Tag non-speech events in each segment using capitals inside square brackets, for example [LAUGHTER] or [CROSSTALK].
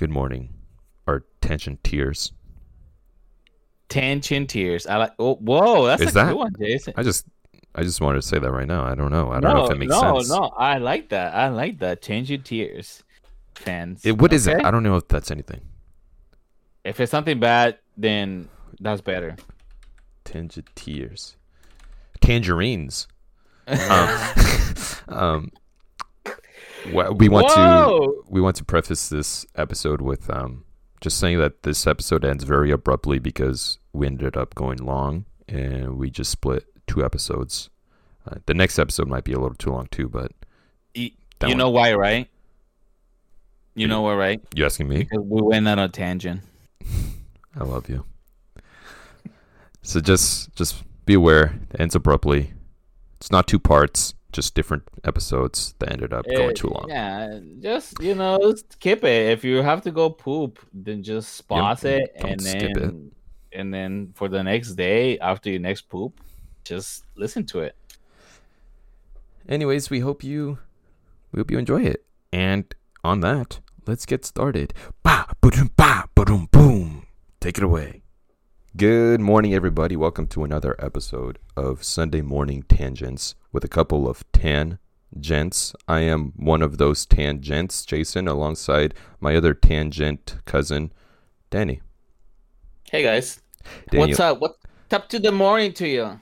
Good morning, our tension tears. Tangent tears. I like. Oh, whoa, that's Is a that- good one, Jason. I just, I just wanted to say that right now. I don't know. I don't know if it makes no, sense. No, no, I like that. I like that. Tangent tears, fans. It, what is it? I don't know if that's anything. If it's something bad, then that's better. Tangent tears, tangerines. [LAUGHS] Um, [LAUGHS] um, we want to we want to preface this episode with um, just saying that this episode ends very abruptly because we ended up going long and we just split two episodes. Uh, the next episode might be a little too long too, but You, you know why, right? You know why, right? you asking me? Because we went on a tangent. [LAUGHS] I love you. So just just be aware, it ends abruptly. It's not two parts, just different episodes that ended up going Eh, too long. Yeah, just you know, skip it. If you have to go poop, then just pause it, don't and skip it. then and then for the next day after your next poop, just listen to it. Anyways, we hope you we hope you enjoy it. And on that, let's get started. Ba boom ba boom boom. Take it away. Good morning everybody. Welcome to another episode of Sunday Morning Tangents with a couple of tan gents. I am one of those tan gents, Jason, alongside my other tangent cousin, Danny. Hey guys, Danny, what's up? What's up to the morning to you?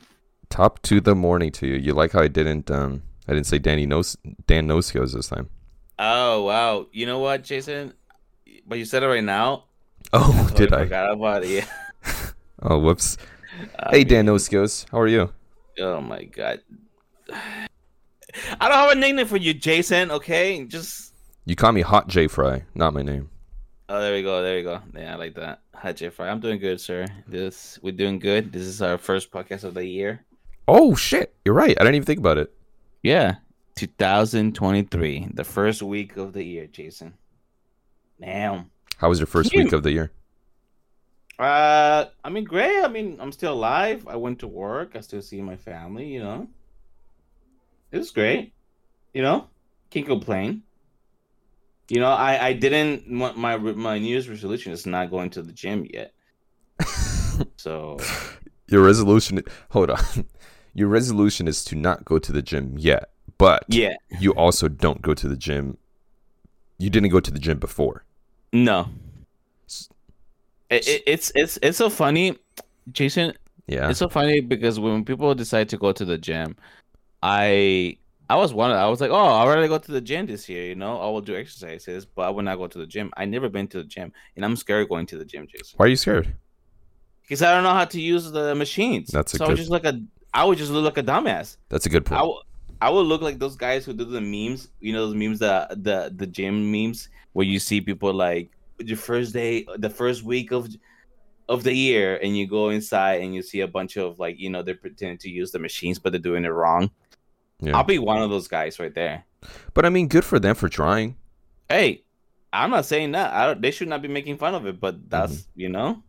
top to the morning to you. You like how I didn't um I didn't say Danny knows Dan Noskos this time. Oh wow, you know what, Jason? But you said it right now. Oh, Totally did I? I forgot about it. Oh, whoops. I Hey, mean, Dan Noskos. How are you? Oh my god. I don't have a nickname for you, Jason. Okay, just You call me Hot J Fry, not my name. oh, there we go, there we go. Yeah, I like that. Hi, Jeffrey. I'm doing good, sir. This we're doing good. This is our first podcast of the year. Oh shit, you're right. I didn't even think about it. Yeah, 2023, the first week of the year, Jason. Damn. How was your first week of the year? Uh, I mean, great. I mean, I'm still alive. I went to work. I still see my family. You know, it was great. You know, can't complain. You know, I I didn't my my, my New Year's resolution is not going to the gym yet. [LAUGHS] so Your resolution. Hold on. [LAUGHS] Your resolution is to not go to the gym yet, but yeah, you also don't go to the gym. You didn't go to the gym before. no. It, it, it's it's it's so funny, Jason. Yeah. It's so funny because when people decide to go to the gym, I I was one. I was like, oh, I'd rather go to the gym this year. You know, I will do exercises, but I will not go to the gym. I never been to the gym, and I'm scared going to the gym, Jason, Why are you scared? because I don't know how to use the machines. That's a so I good- was just like a. I would just look like a dumbass. That's a good I point. will. I would look like those guys who do the memes. You know those memes, that the the gym memes, where you see people like the first day, the first week of of the year, and you go inside and you see a bunch of like you know they're pretending to use the machines, but they're doing it wrong. Yeah. I'll be one of those guys right there. But I mean, good for them for trying. Hey, I'm not saying that. I don't, they should not be making fun of it, but that's Mm-hmm. you know,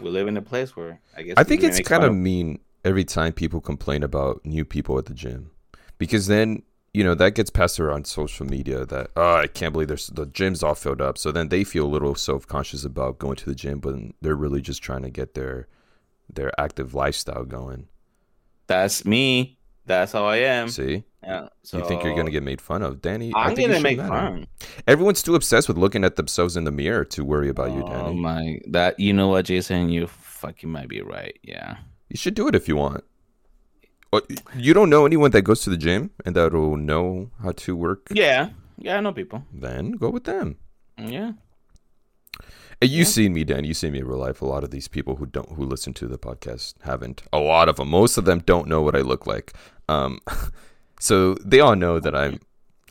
we live in a place where I guess I think it's kind of mean every time people complain about new people at the gym, because then you know that gets passed around social media that oh I can't believe there's the gym's all filled up. So then they feel a little self conscious about going to the gym, but they're really just trying to get their their active lifestyle going. That's me. That's how I am. See, Yeah, so you think you're gonna get made fun of, Danny? I I'm think gonna make matter. fun. Everyone's too obsessed with looking at themselves in the mirror to worry about you, oh Danny. Oh my, that you know what, Jason, you fucking might be right. Yeah. You should do it if you want. You don't know anyone that goes to the gym and that'll know how to work. Yeah. Yeah, I know people. Then go with them. Yeah. Hey, you Yeah. seen me, Dan. You seen me in real life. A lot of these people who don't who listen to the podcast haven't. A lot of them. Most of them don't know what I look like. Um, [LAUGHS] so they all know that I'm.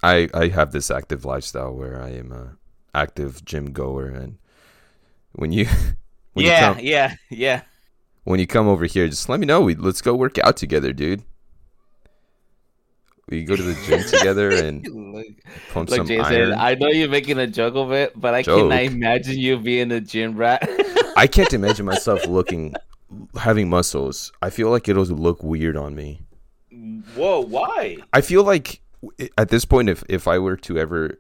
I I have this active lifestyle where I am a active gym goer, and when you [LAUGHS] when yeah, you come, yeah, yeah. When you come over here, just let me know. We let's go work out together, dude. We go to the gym [LAUGHS] together and [LAUGHS] pump look some Jason, iron. I know you're making a joke of it, but I Joke. cannot imagine you being a gym rat. [LAUGHS] I can't imagine myself looking having muscles. I feel like it'll look weird on me. Whoa, why? I feel like at this point, if if I were to ever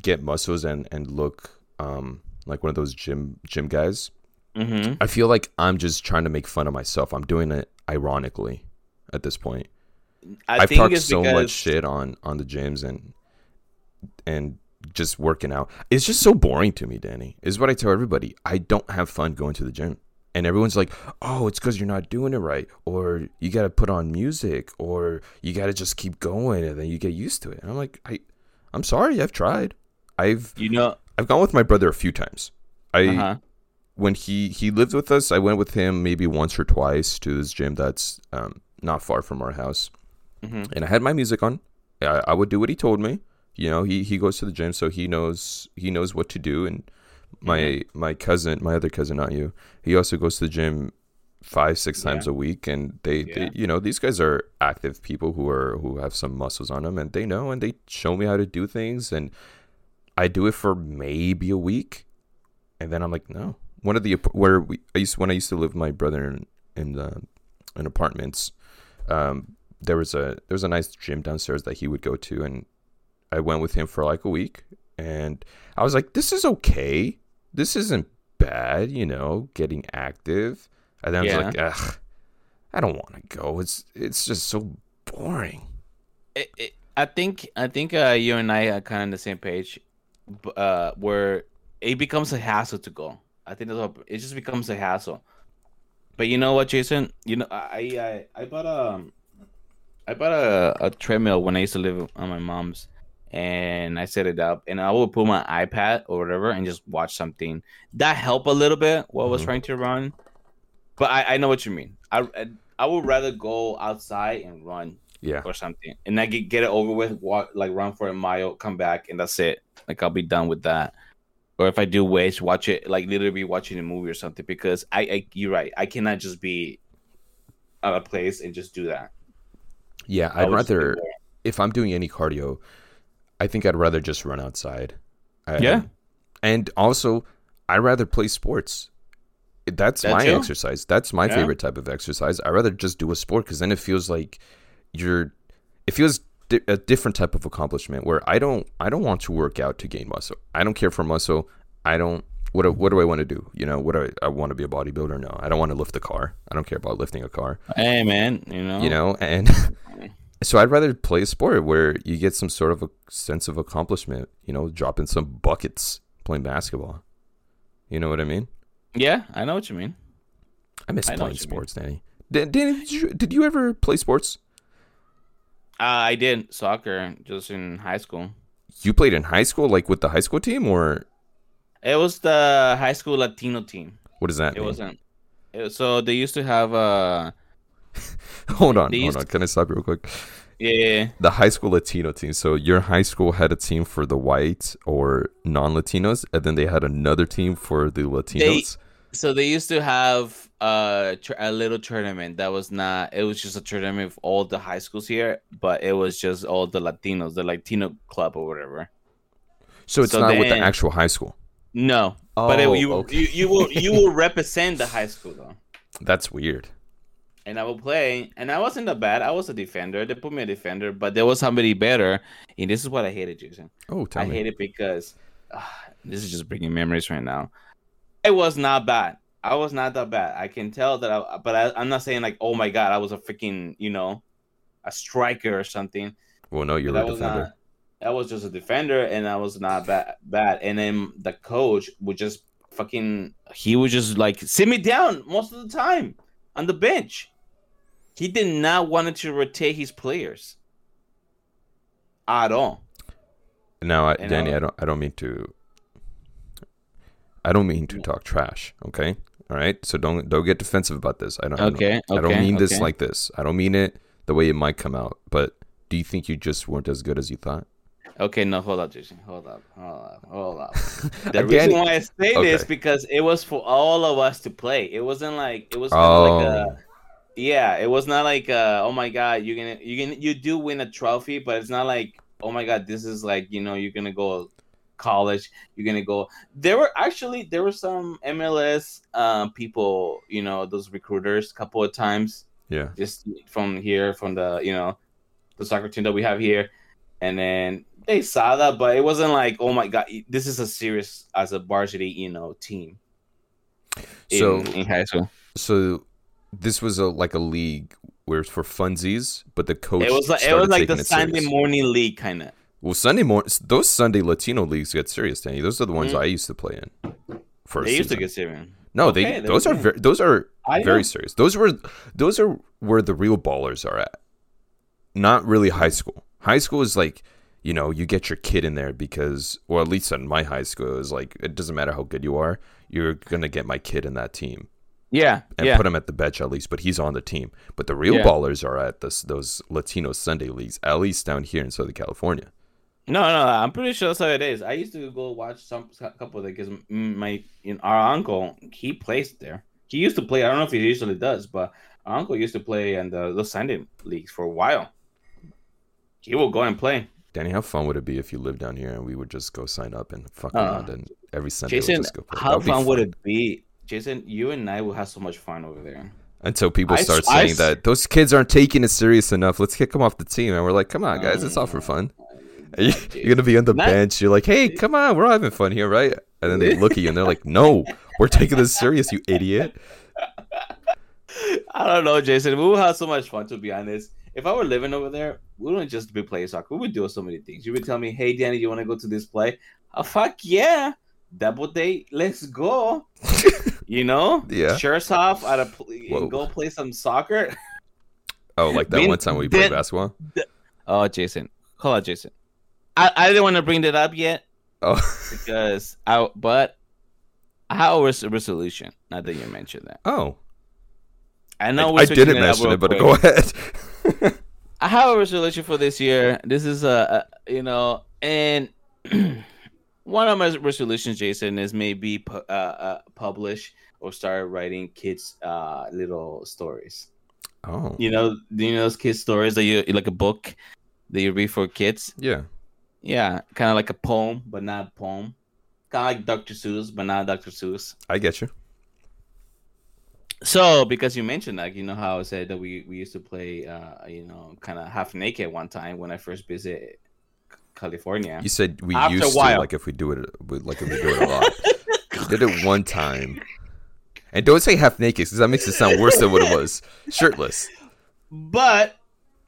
get muscles and and look um, like one of those gym gym guys. Mm-hmm. I feel like I'm just trying to make fun of myself. I'm doing it ironically at this point. I I've think talked it's so much shit on on the gyms and and just working out. It's just so boring to me, Danny. Is what I tell everybody. I don't have fun going to the gym. And everyone's like, "Oh, it's cuz you're not doing it right or you got to put on music or you got to just keep going and then you get used to it." And I'm like, "I I'm sorry. I've tried. I've You know. I've gone with my brother a few times. I Uh-huh. When he he lived with us, I went with him maybe once or twice to this gym that's um, not far from our house, hmm and I had my music on. I, I would do what he told me. You know, he he goes to the gym, so he knows he knows what to do. And my my cousin, my other cousin, not you, he also goes to the gym five six times a week, and they, Yeah. they you know these guys are active people who are who have some muscles on them, and they know and they show me how to do things, and I do it for maybe a week, and then I'm like, no. One of the where we I used when I used to live with my brother in in, the, in apartments, um, there was a there was a nice gym downstairs that he would go to, and I went with him for like a week, and I was like, this is okay, this isn't bad, you know, getting active, and then I was like, ugh, I don't want to go. It's it's just so boring. it, it, I think I think uh, you and I are kind of on the same page, uh, where it becomes a hassle to go. I think that's what, it just becomes a hassle. But you know what, Jason? You know, I I, I bought a I bought a, a treadmill when I used to live on my mom's, and I set it up, and I would put my iPad or whatever and just watch something. That helped a little bit while I was Mhm. trying to run, but I, I know what you mean. I, I I would rather go outside and run Yeah, or something, and I get get it over with. Walk like run for a mile, come back, and that's it. Like I'll be done with that. Or if I do weights, watch it like literally be watching a movie or something. Because I, I you're right. I cannot just be at a place and just do that. yeah. I'd rather if I'm doing any cardio, I think I'd rather just run outside. I- Yeah. and also I'd rather play sports. That's That my exercise. That's my Yeah. favorite type of exercise. I'd rather just do a sport because then it feels like you're. It feels di- a different type of accomplishment where I don't. I don't want to work out to gain muscle. I don't care for muscle. I don't. What do, what do I want to do? You know, what do I, I want to be a bodybuilder? No, I don't want to lift a car. I don't care about lifting a car Hey man, you know. you know and [LAUGHS] so i'd rather play a sport where you get some sort of a sense of accomplishment you know dropping some buckets playing basketball you know what i mean Yeah, I know what you mean. i miss I playing you mean. sports danny Da- danny did you, did you ever play sports Uh, I did soccer just in high school. you played in high school like with the high school team or? It was the high school Latino team. what does that It mean? wasn't. It, so they used to have uh [LAUGHS] hold on hold on. Can i stop real quick? Yeah the high school latino team. So your high school had a team for the white or non-latinos and then they had another team for the latinos So they used to have uh, a little tournament that was not. It was just a tournament of all the high schools here, but it was just all the Latinos, the Latino club or whatever. so it's so not with the actual high school No, but it, Oh, you, okay. you you will you will represent the high school though, that's weird and I will play. And I wasn't that bad. I was a defender. They put me a defender, but there was somebody better. And this is what I hated, Jason. oh tell I me hate it because uh, this is just bringing memories right now. It was not bad. I was not that bad. I can tell that, I, but I, I'm not saying like, oh my god, I was a freaking, you know, a striker or something. Well, no, you're But a I defender. not. I was just a defender, and I was not bad. Bad, and then the coach would just fucking. He would just like sit me down most of the time on the bench. He did not want to rotate his players at all. Now, I, Danny? I don't, I don't mean to, I don't mean to talk trash. Okay, all right. So don't, don't get defensive about this. I don't. I don't- Okay, I don't okay, mean this like this. I don't mean it the way it might come out. But do you think you just weren't as good as you thought? Okay, no, hold up, Jason. Hold up, hold up, hold up. [LAUGHS] The reason why I say this because it was for all of us to play. It wasn't like it was kind of like Oh. a yeah. It was not like uh oh my god, you're gonna you can you do win a trophy, but it's not like oh my god, this is like you know you're gonna go college. You're gonna go. There were actually there were some MLS um people, you know, those recruiters, a couple of times Yeah. just from here, from the you know, the soccer team that we have here. and then they saw that, but it wasn't like, oh my god, this is a serious as a varsity, you know, team. So- in high school, So this was a like a league where it's for funsies, but the coach it was like it was like the Sunday serious. morning league kind of. Well, Sunday morning, those Sunday Latino leagues get serious, Danny. Those are the ones Mhm. I used to play in. First, They used to get serious. no, Okay, they those are very, those are very serious. Those were those are where the real ballers are at. Not really high school. High school is like you know you get your kid in there because, or at least in my high school, it was like it doesn't matter how good you are, you're gonna get my kid in that team Yeah, and yeah. put him at the bench at least, but he's on the team. But the real Yeah. ballers are at this, those Latino Sunday leagues, at least down here in Southern California. No, no, I'm pretty sure that's how it is. I used to go watch some couple of the because my you know, our uncle he plays there. He used to play. I don't know if he usually does, but our uncle used to play in the those Sunday leagues for a while. He will go and play. Danny, how fun would it be if you lived down here and we would just go sign up and fuck Uh, around and every Sunday Jason, just go play? how That'd fun would it be? Jason, you and I will have so much fun over there. Until people I start I saying s- that those kids aren't taking it serious enough. Let's kick them off the team, and we're like, "Come on, guys, it's all for fun." [LAUGHS] You- You're gonna be on the Not- bench. You're like, "Hey, come on, we're all having fun here, right?" And then they [LAUGHS] look at you and they're like, "No, we're taking this serious, you idiot." I don't know, Jason. We will have so much fun. To be honest, if I were living over there, we wouldn't just be playing soccer. We would do so many things. You would tell me, "Hey, Danny, you want to go to this play?" Oh, fuck yeah! Double date. Let's go. [LAUGHS] You know, Yeah. Shirts off at a pl- go play some soccer. Oh, like that Vin- one time we played Vin- basketball. Oh, Jason, hold on, Jason. I, I didn't want to bring that up yet Oh, because I but I have a resolution. Not that you mentioned that. oh, I know I, I didn't up mention it, but quick. go ahead. [LAUGHS] I have a resolution for this year. This is a, a you know, and [CLEARS THROAT] one of my resolutions, Jason, is maybe pu- uh, uh, publish or start writing kids' uh, little stories. oh, You know, do you know those kids' stories that you like a book that you read for kids. yeah. Yeah, kind of like a poem, but not a poem. Kind of like Dr. Seuss, but not Dr. Seuss. I get you. So, because you mentioned that, you know how I said that we, we used to play, uh, you know, kind of half naked one time when I first visited California. You said we After used to like if we do it, like if we do it a lot. We did it one time, and don't say half naked because that makes it sound worse than what it was. Shirtless. But,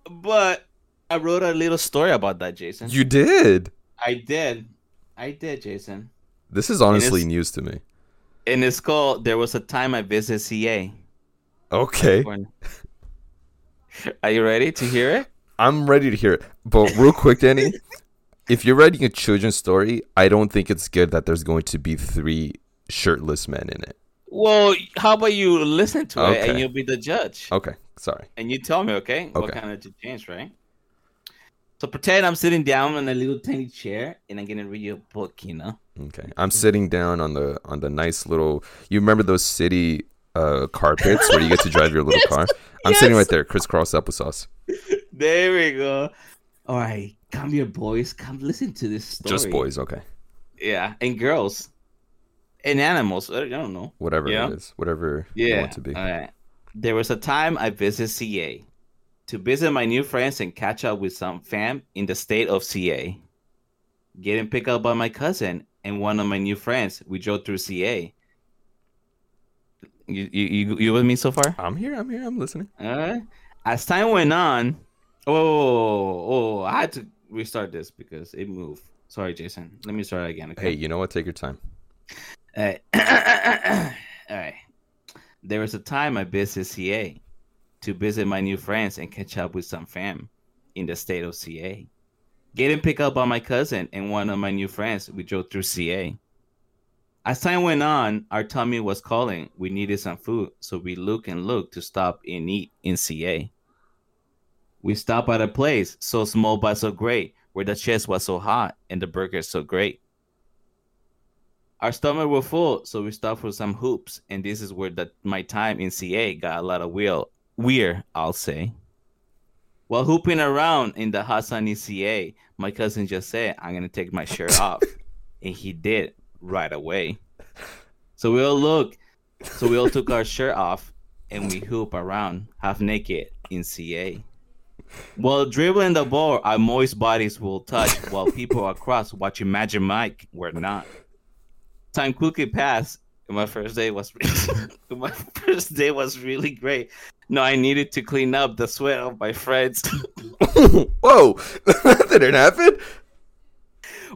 but I wrote a little story about that, Jason. You did. I did, I did, Jason. This is honestly news to me. And it's called "There Was a Time I Visited CA." Okay, [LAUGHS] Are you ready to hear it? I'm ready to hear it. But real quick, Danny, if you're writing a children's story, I don't think it's good that there's going to be three shirtless men in it. Well, how about you listen to it and you'll be the judge, Okay, sorry. and you tell me, okay, what kind of change, right? So pretend I'm sitting down in a little tiny chair and I'm gonna read you a book, you know. Okay, I'm sitting down on the on the nice little. You remember those city uh, carpets where you get to drive your little [LAUGHS] Yes, car? I'm sitting right there, crisscross applesauce. There we go. All right, come here, boys. Come listen to this story. Just boys, okay. Yeah, and girls, and animals. I don't know. Whatever Yeah. it is, whatever you Yeah. want to be. All right. There was a time I visited CA to visit my new friends and catch up with some fam in the state of CA. Getting picked up by my cousin and one of my new friends. We drove through CA. You you you, you with me so far? I'm here. I'm here. I'm listening. All right. As time went on, oh, oh, I had to restart this because it moved. Sorry, Jason. Let me start again. Okay. Hey, you know what? Take your time. All right. [COUGHS] All right. There was a time I visited CA to visit my new friends and catch up with some fam in the state of CA. Getting picked up by my cousin and one of my new friends, we drove through CA. As time went on, our tummy was calling. We needed some food, so we looked and looked to stop and eat in CA. We stopped at a place so small but so great, where the chest was so hot and the burgers so great. Our stomach were full, so we stopped for some hoops, and this is where the, my time in CA got a lot of wheel, weird, I'll say. While hooping around in the sunny CA, my cousin just said, I'm gonna take my shirt off. [LAUGHS] and he did right away. So we all look, so we all took our shirt off and we hoop around half naked in CA. While dribbling the ball, our moist bodies will touch while people across watching Magic Mike were not. Time quickly passed. and My first day was [LAUGHS] my first day was really great. No, I needed to clean up the sweat of my friends. [LAUGHS] Whoa, [LAUGHS] that didn't happen.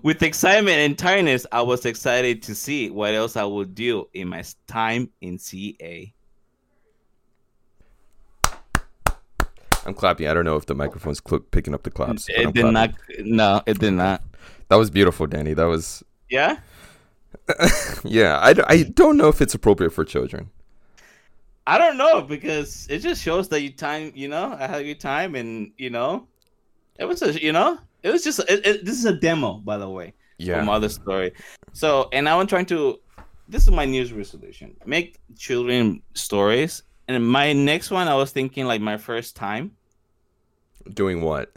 With excitement and tiredness, I was excited to see what else I would do in my time in CA. I'm clapping. I don't know if the microphone's cl- picking up the claps. It did clapping. not. No, it did not. That was beautiful, Danny. That was. Yeah. [LAUGHS] Yeah, I, I don't know if it's appropriate for children. I don't know because it just shows that you time, you know, I had a good time, and you know, it was a, you know, it was just. It, it, this is a demo, by the way, Yeah. from other story. So, and I'm trying to. This is my news resolution: make children stories. And my next one, I was thinking like my first time, Doing what?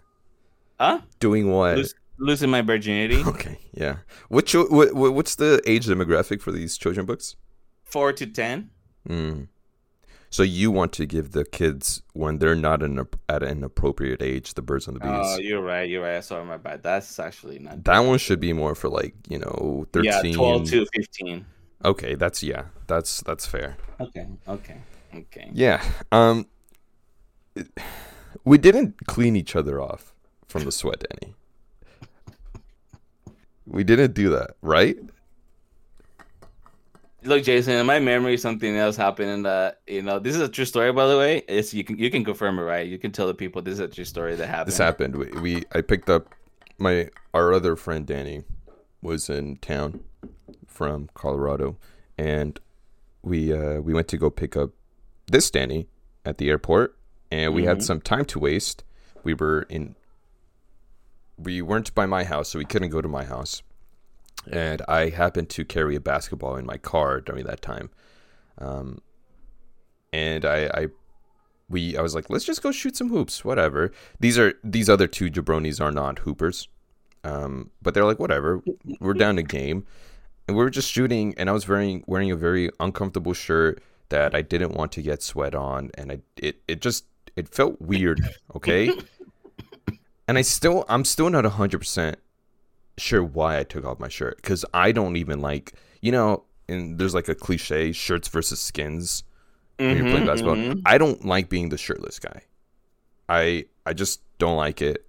huh? Doing what? Lose, losing my virginity, [LAUGHS] Okay, yeah. What, what, what what's the age demographic for these children books? four to ten. Mm. So you want to give the kids when they're not at an appropriate age, the birds and the bees. Oh, you're right. You're right. Sorry, my bad. That's actually not. that one should be more for like you know thirteen. Yeah, twelve to fifteen. Okay, that's yeah, that's that's fair. Okay. Okay. Okay. Yeah. Um. it- we didn't clean each other off from the sweat, Danny. We didn't do that, right? Look, Jason, in my memory, something else happened. In that you know, this is a true story, by the way. It's you can you can confirm it, right? You can tell the people this is a true story that happened. This happened. We, we I picked up my our other friend Danny was in town from Colorado, and we uh, we went to go pick up this Danny at the airport, and we had Mhm. some time to waste. We were in. We weren't by my house, so we couldn't go to my house, and I happened to carry a basketball in my car during that time, um, and I, I we I was like, let's just go shoot some hoops, whatever. These are these other two jabronis are not hoopers, um, but they're like, whatever. We're down to game, and we were just shooting. And I was wearing wearing a very uncomfortable shirt that I didn't want to get sweat on, and I it it just it felt weird. Okay, [LAUGHS] and I still I'm still not hundred percent sure why I took off my shirt because I don't even like you know. And there's like a cliche: shirts versus skins when you're playing basketball. mhm. I don't like being the shirtless guy. I I just don't like it.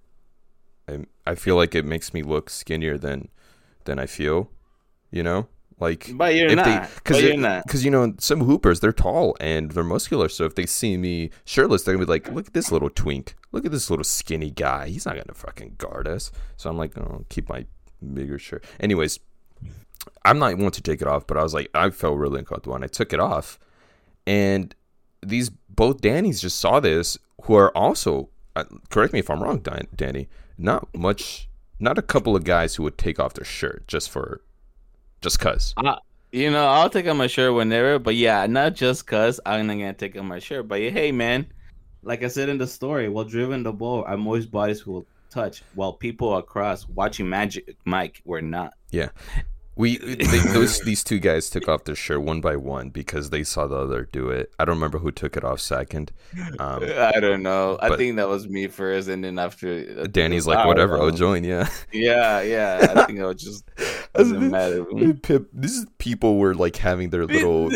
I I feel like it makes me look skinnier than than I feel. You know, like But you're if not. they but you're not. Cause you know some hoopers they're tall and they're muscular, so if they see me shirtless, they're gonna be like, "Look at this little twink! Look at this little skinny guy! He's not gonna fucking guard us." So I'm like, "Oh, keep my bigger shirt." Anyways, I'm not one to take it off, but I was like, I felt really uncomfortable, and I took it off, and these both Danny's just saw this, who are also uh, correct me if I'm wrong, Dan- Danny. Not much, not a couple of guys who would take off their shirt just for, just cause. You know, I'll take off my shirt whenever, but yeah, not just cause I'm not gonna take off my shirt. But hey, man, like I said in the story, while driven the ball, our moist bodies will touch, while people across watching Magic Mike were not. Yeah. We they, those these two guys took off their shirt one by one because they saw the other do it. I don't remember who took it off second. Um, [LAUGHS] I don't know. I think that was me first, and then after I Danny's like, whatever, I'll join. Yeah, Yeah, yeah. I [LAUGHS] think I was just doesn't matter. These people were like having their [LAUGHS] little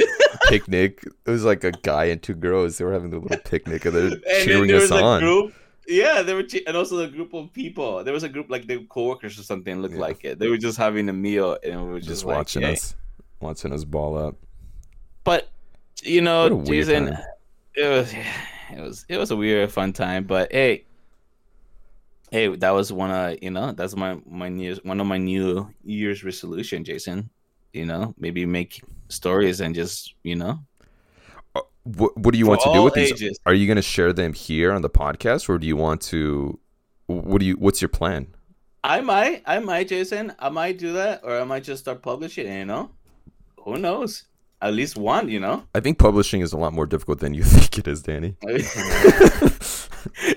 picnic. It was like a guy and two girls. They were having their little picnic and they're And cheering us on. group. Yeah, there were, che- and also a group of people. There was a group like the coworkers or something looked Yeah. like it. They were just having a meal, and we were just, just like, watching "Hey." us, watching us ball up. But you know, What a weird Jason, it was it was it was a weird fun time. But hey, hey, that was one of you know that's my my new one of my new year's resolution, Jason. You know, maybe make stories and just you know What What do you For want to do all with these? ages. Are you going to share them here on the podcast, or do you want to? What do you? What's your plan? I might, I might, Jason. I might do that, or I might just start publishing. You know, who knows? At least one, you know. I think publishing is a lot more difficult than you [LAUGHS] think it is, Danny. [LAUGHS] [LAUGHS]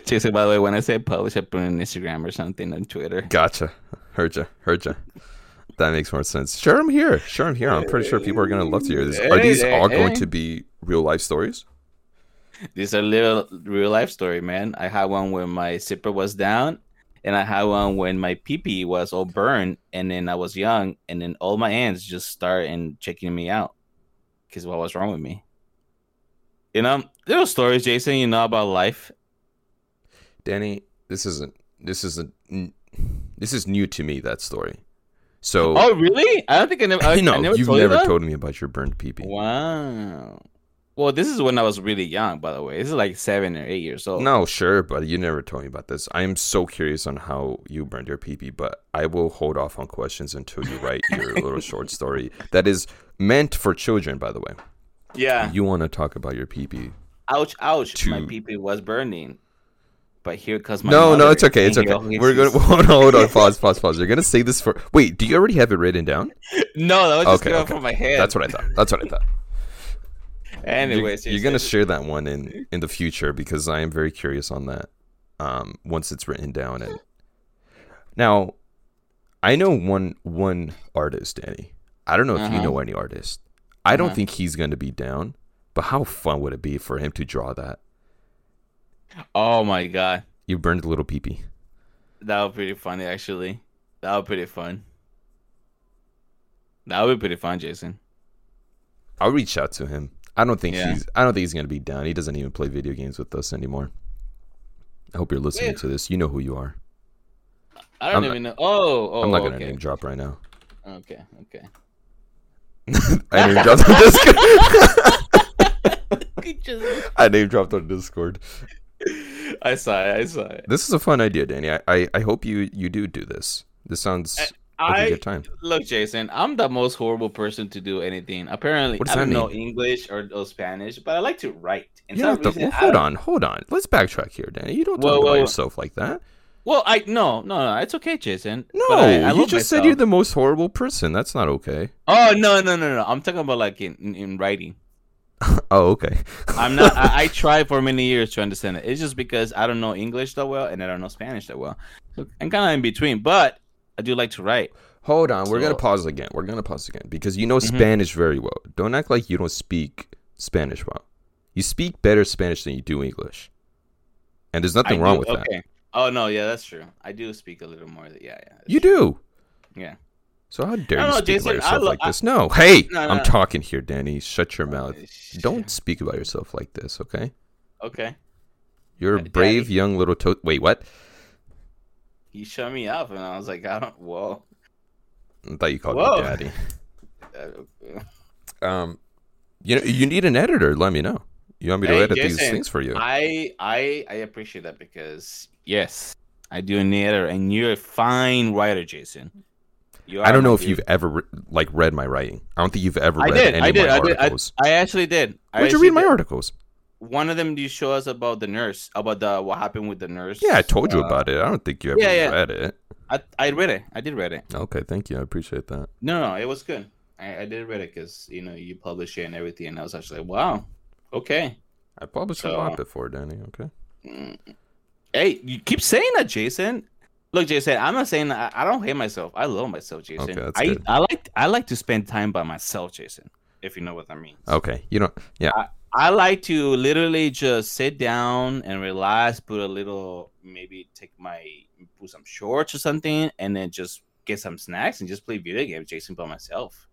Jason, by the way, when I say publish, I put it on Instagram or something on Twitter. Gotcha. Heard ya. Heard ya. That makes more sense. Share them here. Share them here. I'm pretty sure people are going to love to hear this. Are these all going to be real life stories? These are little real life story, man. I had one when my zipper was down, and I had one when my pee was all burned, and then I was young, and then all my aunts just started checking me out because what was wrong with me. You know, little stories, Jason. You know about life. Danny, this isn't. This isn't. This is new to me. That story. So. Oh really? I don't think I never. I, no, [LAUGHS] I never you've told never you told me about your burned pee pee. Wow. Well, this is when I was really young, by the way. This is like seven or eight years old. No, sure, but you never told me about this. I am so curious on how you burned your pee pee, but I will hold off on questions until you write your [LAUGHS] little short story that is meant for children, by the way. Yeah. You want to talk about your pee pee? Ouch! Ouch! To- My pee was burning. But here comes my. No, no, it's okay. It's okay. We're gonna [LAUGHS] hold on, hold on, [LAUGHS] pause, pause, pause. You're gonna say this for. Wait, do you already have it written down? No, that was just Okay, okay, my head. That's what I thought. That's what I thought. Anyways, you're, you're gonna share that one in in the future because I am very curious on that. Um, once it's written down and now, I know one one artist, Danny. I don't know if you Uh-huh. know any artist. I don't Uh-huh. think he's gonna be down, but how fun would it be for him to draw that? Oh my god, You burned a little peepee. that would be pretty funny. Actually, that would be pretty fun. That would be pretty fun, Jason. I'll reach out to him. I don't think Yeah. he's. I don't think he's gonna be done. He doesn't even play video games with us anymore. I hope you're listening Wait. to this. You know who you are. I don't I'm not- even know. Oh, oh, I'm not oh, gonna okay. name drop right now. Okay, okay. [LAUGHS] I name dropped on [LAUGHS] Discord. I name dropped on Discord. I saw it. I saw it. This is a fun idea, Danny. I, I, I hope you you do do this. This sounds a I good time. look, Jason. I'm the most horrible person to do anything. Apparently, I don't know? English or, or Spanish, but I like to write. And You some don't have to, well, hold on, hold on. Let's backtrack here, Danny. You don't talk whoa, about whoa. yourself like that. Well, I no, no, no. It's okay, Jason. No, I, I you just said you're the most horrible person. That's not okay. Oh no, no, no, no. I'm talking about like in, in, in writing. [LAUGHS] Oh, okay. I'm not. I, I [LAUGHS] tried for many years to understand it. It's just because I don't know English that well and I don't know Spanish that well. So I'm kind of in between, but I do like to write. Hold on, we're gonna pause again. We're gonna pause again because you know Mhm. Spanish very well. Don't act like you don't speak Spanish well. You speak better Spanish than you do English, and there's nothing I wrong do- with that. Oh no, yeah, that's true. I do speak a little more. Yeah, yeah. You true. do. Yeah. So how dare you know, speak Jason, about yourself lo- like this? No, hey, No, no, I'm no. talking here, Danny. Shut your mouth. Uh, Don't speak about yourself like this, okay? Okay. You're a brave young little to- Wait, what? He shut me up, and I was like, I don't. Whoa. I thought you called Whoa. me daddy. [LAUGHS] Um, you know, you need an editor. Let me know. You want me to Hey, edit these things for you? I I I appreciate that because yes, I do need editor, and you're a fine writer, Jason. You I don't know if dude. you've ever re- like read my writing. I don't think you've ever I read did. any I of did. my I did. I. I actually did. I Where'd you read my did. articles? One of them do you show us about the nurse, about the what happened with the nurse. Yeah, I told you Uh, about it. I don't think you ever yeah, yeah. read it. I I read it. I did read it. Okay, thank you. I appreciate that. No, no, it was good. I, I did read it because you know you publish it and everything, and I was actually like, wow, okay. I published a lot before, Danny. Okay. Mm. Hey, you keep saying that, Jason. Look, Jason, I'm not saying I, I don't hate myself. I love myself, Jason. Okay, that's I good. I like I like to spend time by myself, Jason. If you know what I mean. Okay. You don't. Yeah. I like to literally just sit down and relax, put a little, maybe take my, put some shorts or something, and then just get some snacks and just play video games, Jason, by myself.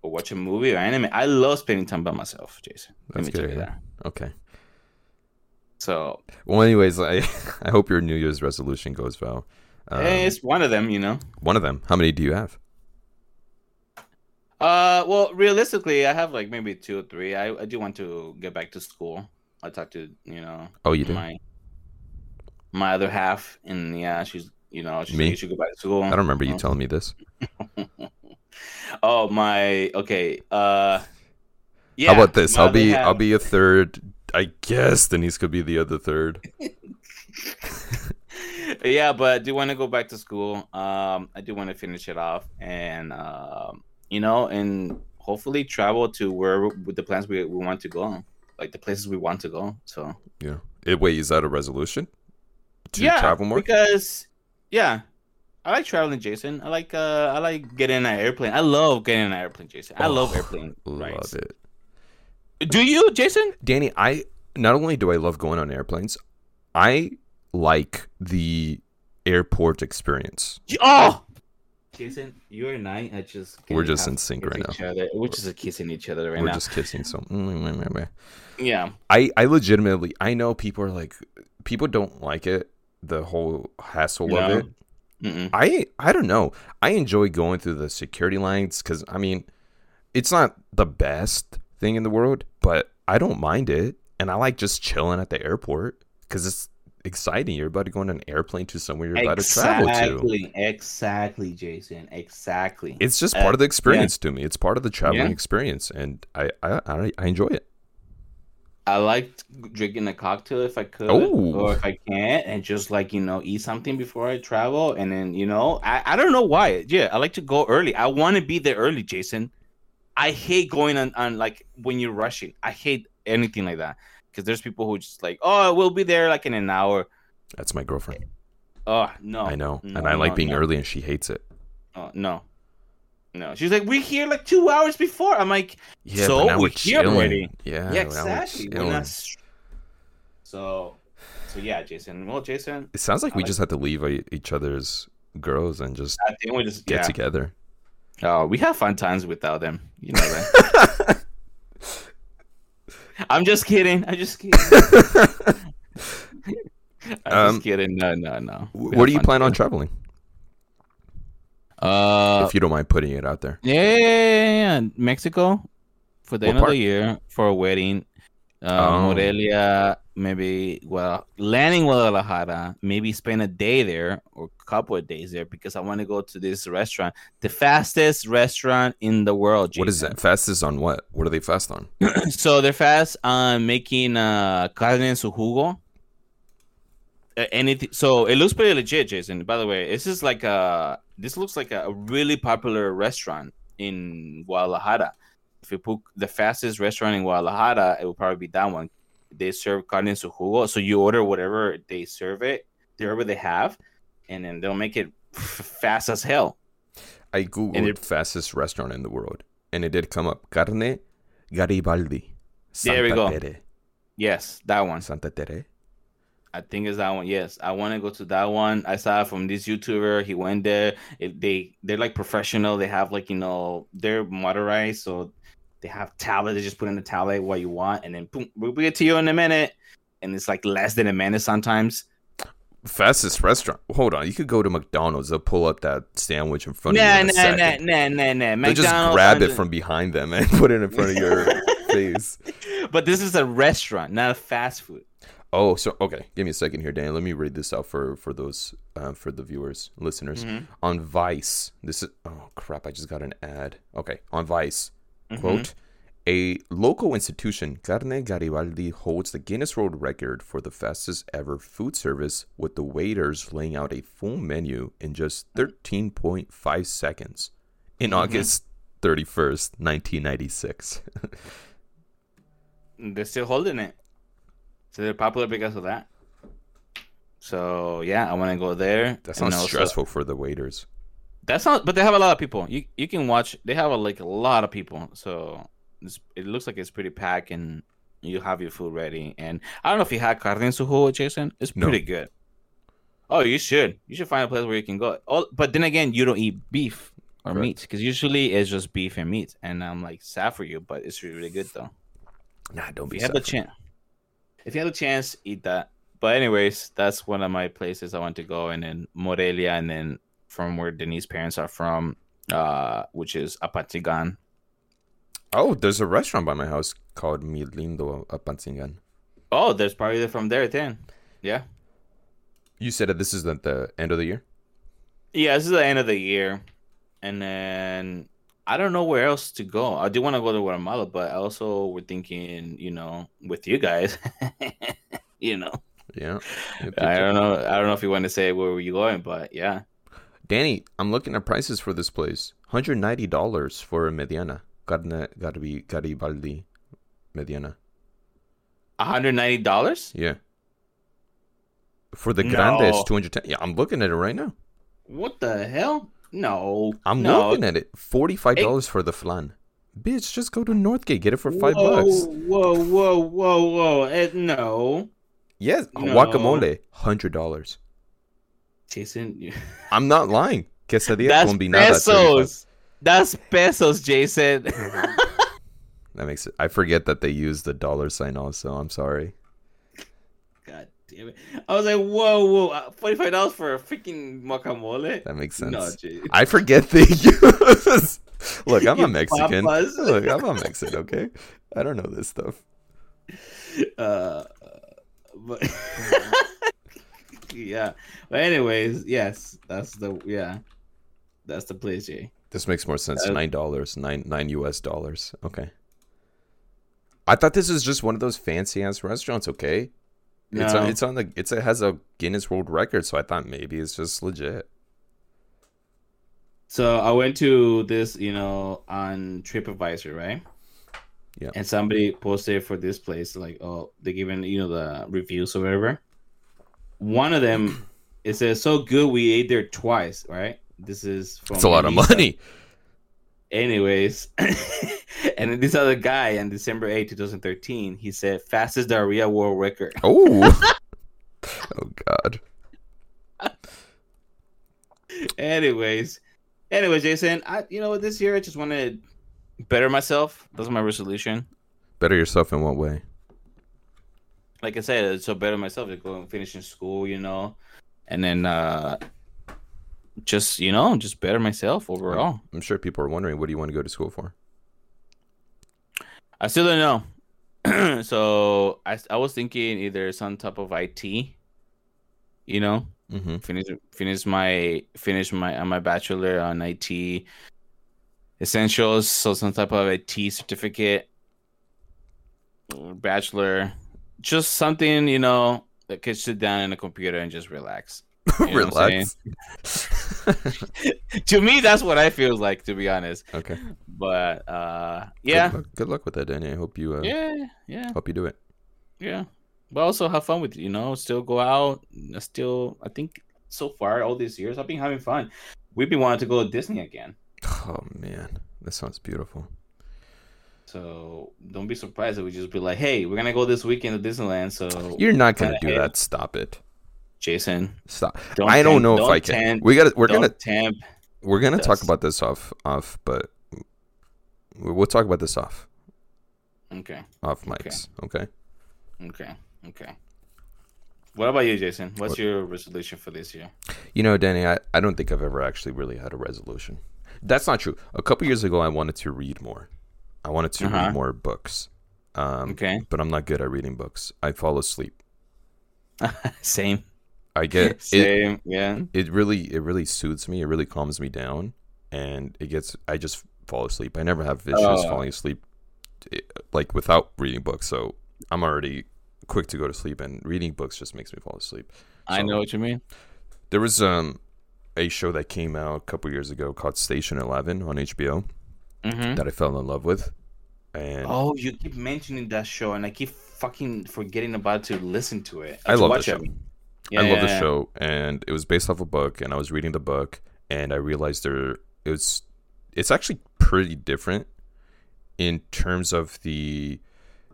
Or watch a movie or anime. I love spending time by myself, Jason. That's Let me good tell you that. Okay. So Well, anyways, I [LAUGHS] I hope your New Year's resolution goes well. Um, it's one of them, you know. one of them. How many do you have? Uh, well, realistically, I have like maybe two or three. I, I do want to get back to school. I talked to you know Oh, you do. my my other half, and yeah, she's you know she's Me? like, you should go back to school. I don't remember you Oh. telling me this. [LAUGHS] oh my, okay. Uh, yeah. How about this? I'll be I'll be a third. I guess Denise could be the other third. [LAUGHS] [LAUGHS] yeah, but I do want to go back to school. Um, I do want to finish it off, and um, you know, and hopefully travel to where with the plans we, we want to go, like the places we want to go. So Yeah. It, wait, is that a resolution? To yeah, travel more? because yeah, I like traveling, Jason. I like uh, I like getting in an airplane. I love getting in an airplane, Jason. I love Oh, airplane Love it. Do you, Jason? Danny, I not only do I love going on airplanes, I like the airport experience. Oh, Jason, you and I are just We're just in sync right now. other. We're just kissing each other right We're now. just kissing. So mm, mm, mm, Yeah. I I legitimately I know people are like people don't like it the whole hassle of it. Mm-mm. I I don't know. I enjoy going through the security lines because I mean, it's not the best thing in the world, but I don't mind it, and I like just chilling at the airport because it's exciting. You're about to go on an airplane to somewhere you're about to travel to. Exactly. Exactly, Jason. Exactly. It's just Uh, part of the experience to me. It's part of the traveling Yeah. experience, and I I I, I enjoy it. I liked drinking a cocktail if I could, Oh. or if I can't, and just like you know, eat something before I travel, and then you know, I, I don't know why. Yeah, I like to go early. I want to be there early, Jason. I hate going on, on like when you're rushing. I hate anything like that because there's people who just like, oh, we'll be there like in an hour. That's my girlfriend. Oh no, I know, no, and I like being no. early, and she hates it. Oh, no, no. She's like, we're here like two hours before. I'm like, Yeah, So, we're we're here chilling. already. Yeah, yeah, we're exactly. We're not So, so yeah, Jason. Well, Jason, It sounds like I we like- just had to leave e- each other's girls and just I think we just get yeah. together. Oh, we have fun times without them. You know that. [LAUGHS] I'm just kidding. I'm just kidding. [LAUGHS] [LAUGHS] I'm Um, just kidding. No, no, no. We Where do you plan on traveling? Uh, if you don't mind putting it out there. yeah, yeah, yeah, yeah. Mexico for the What end of the year for a wedding. Uh, Oh. Morelia, maybe well, landing Guadalajara, maybe spend a day there or a couple of days there because I want to go to this restaurant, the fastest restaurant in the world. What is that? Fastest on what? What are they fast on? [CLEARS THROAT] so they're fast on making uh carne en su jugo. Uh, anything. So it looks pretty legit, Jason. By the way, this is like a this looks like a really popular restaurant in Guadalajara. If you put the fastest restaurant in Guadalajara, it will probably be that one. They serve carne en su jugo, so you order whatever they serve it, whatever they have, and then they'll make it [LAUGHS] fast as hell. I googled it- fastest restaurant in the world, and it did come up. Carne Garibaldi. Santa There we go. Tere. Yes, that one. Santa Tere. I think it's that one. Yes, I want to go to that one. I saw it from this YouTuber. He went there. It, they they're like professional. They have like you know they're motorized, so they have tablet. They just put in the tablet what you want, and then boom, we'll get to you in a minute. And it's like less than a minute sometimes. Fastest restaurant. Hold on. You could go to McDonald's. They'll pull up that sandwich in front Nah, of you a nah, nah, nah, nah, nah. They'll just grab it from behind them and [LAUGHS] put it in front of your [LAUGHS] face. But this is a restaurant, not a fast food. Oh, so okay. Give me a second here, Dan. Let me read this out for for those uh, for the viewers, listeners. Mhm. On Vice, this is oh crap! I just got an ad. Okay, on Vice, Mhm. quote: A local institution, Carne Garibaldi, holds the Guinness World Record for the fastest ever food service, with the waiters laying out a full menu in just 13.5 seconds in Mhm. August 31st, 1996. [LAUGHS] They're still holding it. So they're popular because of that. So yeah, I want to go there. That sounds also- stressful for the waiters. That's not, but they have a lot of people. You you can watch. They have a, like a lot of people, so it's, it looks like it's pretty packed, and you have your food ready. And I don't know if you had carne en su jugo, Jason. It's No. pretty good. Oh, you should. You should find a place where you can go. Oh, but then again, you don't eat beef or Correct. meat because usually it's just beef and meat. And I'm like sad for you, but it's really, really good though. Nah, don't If be you have the chance, if you have the chance, eat that. But anyways, that's one of my places I want to go, and then Morelia, and then from where Denise's parents are from, uh, which is Apatzingán. Oh, there's a restaurant by my house called Mi Lindo. Oh, there's probably from there then. Yeah, You said that this is at the end of the year? yeah. This is the end of the year, and then I don't know where else to go. I do want to go to Guatemala, but I also we're thinking, you know, with you guys, [LAUGHS] you know. Yeah. I don't know. I don't know if you want to say where were you going, but yeah. Danny, I'm looking at prices for this place. $190 for a mediana. Carne Garibi- Garibaldi mediana. $190? Yeah. For the grande, it's 210. Yeah, I'm looking at it right now. What the hell? No. I'm no. looking at it. $45 for the flan. Bitch, just go to Northgate, get it for five whoa, bucks. Whoa, whoa, whoa, whoa! Eh, no, Yes, No. guacamole, hundred dollars. Jason. you- [LAUGHS] I'm not lying. Quesadilla That's combinada, 35. pesos. That's pesos, Jason. [LAUGHS] That makes it. I forget that they use the dollar sign also. I'm sorry. God damn it! I was like, whoa, whoa, uh, forty-five dollars for a freaking guacamole. That makes sense. No, Jay. I forget they [LAUGHS] use. Look, I'm a Mexican. Look, I'm a Mexican. Okay, I don't know this stuff. uh, but [LAUGHS] yeah. But anyways, yes, that's the yeah, that's the place, Jay. This makes more sense. Nine dollars, nine nine U.S. dollars. Okay. I thought this was just one of those fancy ass restaurants. Okay, it's on, it's on the it's it has a Guinness World Record, so I thought maybe it's just legit. So I went to this, you know, on TripAdvisor, right? Yeah. And somebody posted for this place, like, oh, they given you know the reviews or whatever. One of them, it says so good we ate there twice, right? This is from It's a lot of money. Anyways, [LAUGHS] and then this other guy on December 8, 2013, he said fastest diarrhea world record. Oh. [LAUGHS] [LAUGHS] oh God. anyways, anyways, Jason, I you know this year I just want to better myself. That's my resolution. Better yourself in what way? Like I said, so better myself to go and finish in school, you know, and then uh just you know just better myself overall. I'm sure people are wondering, what do you want to go to school for? I still don't know. [CLEARS THROAT] so I I was thinking either some type of IT, you know, Mm-hmm. finish finish my finish my uh, my bachelor on IT essentials, so some type of IT certificate, bachelor, just something you know that could sit down in a computer and just relax. [LAUGHS] You know what I'm Relax. [LAUGHS] to me, that's what I feel like, to be honest. okay. But uh, yeah, Good luck, good luck with that, Danny. I hope you uh, yeah, yeah, hope you do it. yeah. But also have fun with it, you know. Still go out. Still, I think so far all these years I've been having fun. We've been wanting to go to Disney again. Oh man, that sounds beautiful. So don't be surprised if we just be like, "Hey, we're gonna go this weekend to Disneyland." So You're not gonna do that. Stop it. Jason, Stop. don't I don't know if I can. we got. We're gonna. tamp. We're gonna talk about this off. Off, but we- we'll talk about this off. Okay, Off Okay. mics. Okay. okay, okay. What about you, Jason? What's What- your resolution for this year? You know, Danny, I, I don't think I've ever actually really had a resolution. That's not true. A couple years ago, I wanted to read more. I wanted to Uh-huh. read more books. Um, Okay, but I'm not good at reading books. I fall asleep. [LAUGHS] same, I get [LAUGHS] it. same. yeah, It really, it really soothes me. It really calms me down, and it gets. I just fall asleep. I never have issues Oh. falling asleep, eh, like without reading books. So I'm already quick to go to sleep, and reading books just makes me fall asleep. I know what you mean. There was um a show that came out a couple years ago called Station Eleven on HBO hmm that I fell in love with, and Oh, you keep mentioning that show, and I keep fucking forgetting about to listen to it. I love the show. it. Yeah, I love yeah, the yeah. show, and it was based off a book, and I was reading the book, and I realized there it was it's actually pretty different in terms of the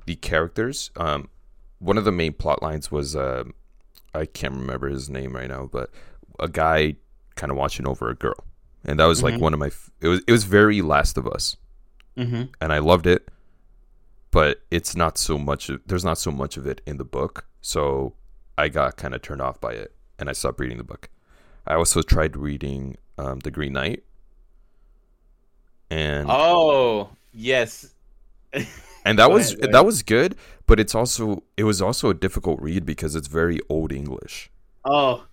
the characters. Um, one of the main plot lines was uh, I can't remember his name right now, but a guy kind of watching over a girl, and that was like Mhm. one of my. f- It was it was very Last of Us, Mhm. and I loved it, but it's not so much. Of, there's not so much of it in the book, so I got kind of turned off by it, and I stopped reading the book. I also tried reading um, The Green Knight, and Oh yes. [LAUGHS] and that was ahead, that was good, but it's also it was also a difficult read because it's very old English. Oh,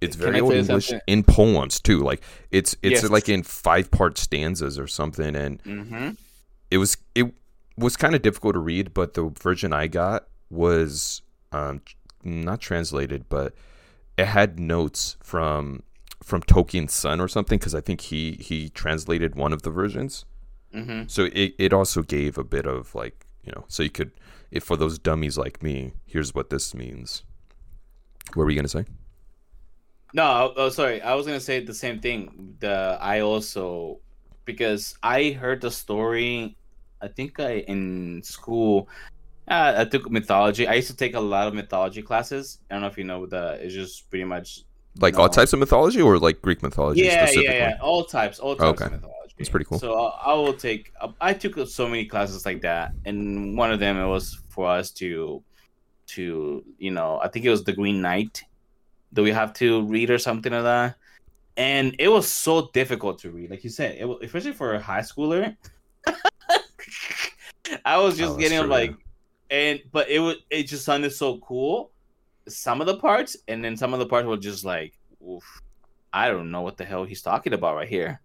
It's very old English something? in poems too. Like it's it's Yes. like in five part stanzas or something, and mm-hmm. it was it was kind of difficult to read, but the version I got was um not translated, but it had notes from from Tolkien's son or something because I think he he translated one of the versions. Mm-hmm. So it it also gave a bit of like you know so you could if for those dummies like me, here's what this means. What were you gonna say? No, oh, sorry. I was gonna say the same thing. The I also because I heard the story. I think I in school. Uh, I took mythology. I used to take a lot of mythology classes. I don't know if you know the. It's just pretty much. Like all types of mythology or like Greek mythology Yeah, yeah, yeah. All types, all types Okay. of mythology. That's pretty cool. So I, I will take. I took so many classes like that, and one of them it was for us to, to you know, I think it was the Green Knight that we have to read or something like that, and it was so difficult to read. Like you said, it was, especially for a high schooler. [LAUGHS] I was Oh, just that's getting true, like, and but it was it just sounded so cool. Some of the parts, and then some of the parts were just like, oof, I don't know what the hell he's talking about right here.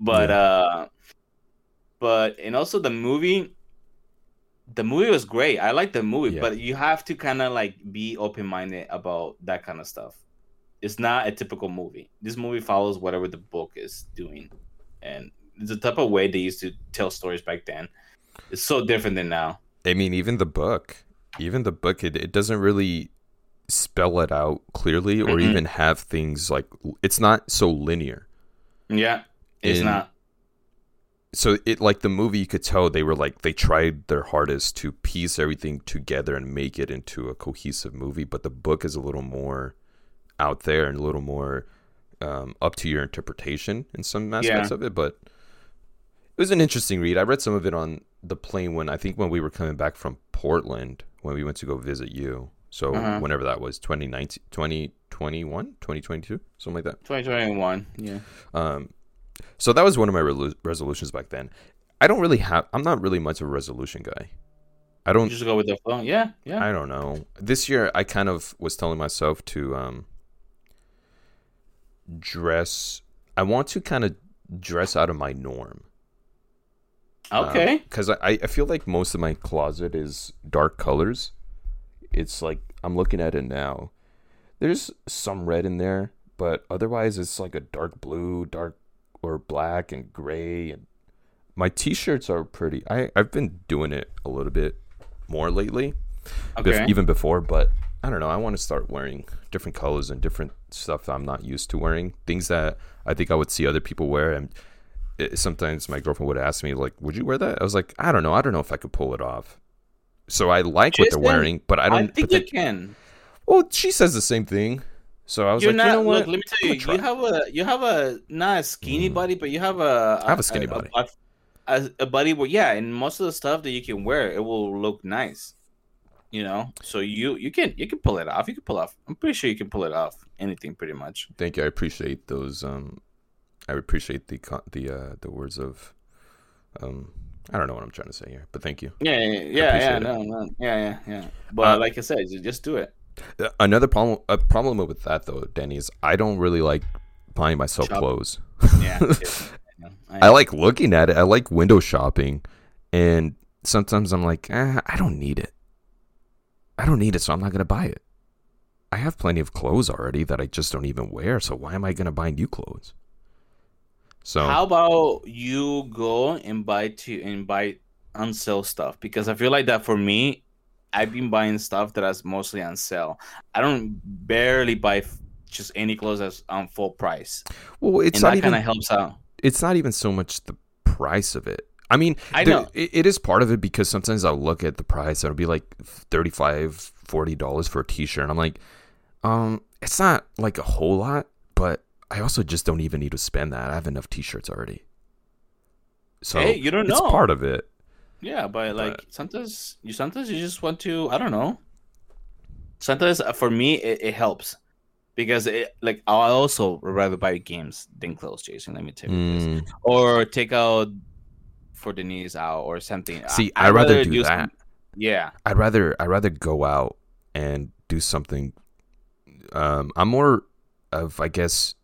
But uh but and also the movie the movie was great. I like the movie, Yeah. but you have to kind of like be open minded about that kind of stuff. It's not a typical movie. This movie follows whatever the book is doing. And it's the type of way they used to tell stories back then. It's so different than now. I mean, even the book, even the book, it, it doesn't really spell it out clearly or Mhm. even have things like it's not so linear. Yeah. It's In- not. So it like the movie, you could tell they were like they tried their hardest to piece everything together and make it into a cohesive movie. But the book is a little more out there and a little more um, up to your interpretation in some aspects Yeah. of it. But it was an interesting read. I read some of it on the plane when I think when we were coming back from Portland when we went to go visit you. So Uh-huh. whenever that was 2019, 2021, 2022, something like that. 2021. Yeah. Um, so that was one of my relu- resolutions back then. I don't really have. I'm not really much of a resolution guy. I don't. just go with the flow. Yeah. Yeah. I don't know. This year, I kind of was telling myself to um, dress. I want to kind of dress out of my norm. Okay. Because I, I feel like most of my closet is dark colors. It's like I'm looking at it now. There's some red in there, but otherwise it's like a dark blue, dark or black and gray. And my t-shirts are pretty. I I've been doing it a little bit more lately, okay. even before. But I don't know. I want to start wearing different colors and different stuff I'm not used to wearing. Things that I think I would see other people wear and it, sometimes my girlfriend would ask me like would you wear that i was like i don't know i don't know if i could pull it off so i like what they're wearing but i don't I think but you they- can. well she says the same thing so i was You're like not. you know what Look, let me tell you. You have a. You have a not a skinny Mm. body, but you have a. I have a skinny body. A, a, a body where yeah, and most of the stuff that you can wear, it will look nice. You know, so you you can you can pull it off. You can pull off. I'm pretty sure you can pull it off. Anything, pretty much. thank you i appreciate those um i appreciate the the uh the words of um i don't know what i'm trying to say here but thank you Yeah, yeah, yeah, yeah, no, no, yeah, yeah, yeah. But Uh, like I said, just do it. Another problem a problem with that though danny is i don't really like buying myself Shop. clothes [LAUGHS] Yeah, yeah, I like looking at it. I like window shopping, and sometimes I'm like, eh, I don't need it. I don't need it, so I'm not gonna buy it. I have plenty of clothes already that I just don't even wear. So why am I gonna buy new clothes? So How about you go and buy to and buy on sale stuff? Because I feel like that for me, I've been buying stuff that is mostly on sale. I don't barely buy f- just any clothes that's on full price, well, it's and not that even kind of helps out. it's not even so much the price of it. I mean, I there- know. it, it is part of it because sometimes I'll look at the price and it'll be like 35 $40 for a t-shirt. And I'm like, um, it's not like a whole lot, but I also just don't even need to spend that. I have enough t-shirts already. So Hey, you don't it's know. part of it. Yeah, but like But- sometimes you sometimes you just want to. I don't know. Sometimes uh, for me it, it helps because it like I also rather buy games than clothes, Jason. Let me tell you this. Mm, or take out for Denise out or something. see, I, I'd rather do some- that. yeah, I'd rather I'd rather go out and do something. Um, I'm more of I guess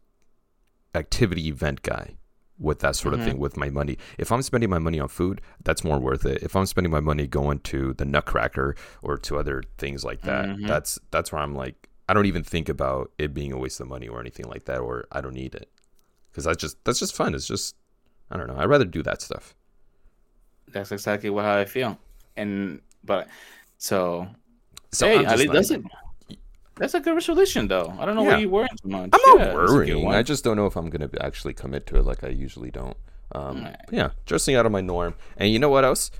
activity event guy with that sort of Mhm. thing with my money. If I'm spending my money on food, that's more worth it. If I'm spending my money going to the Nutcracker or to other things like that, Mhm. that's that's where I'm like I don't even think about it being a waste of money or anything like that, or I don't need it because that's just that's just fun. It's just I don't know. I'd rather do that stuff. that's exactly what how I feel. And but so, So hey, at least that's even- a that's a good resolution though. I don't know Yeah. why you worrying so much. I'm not Yeah, that's worrying. I just don't know if I'm gonna actually commit to it like I usually don't. Um, Alright. yeah, dressing out of my norm. And you know what else?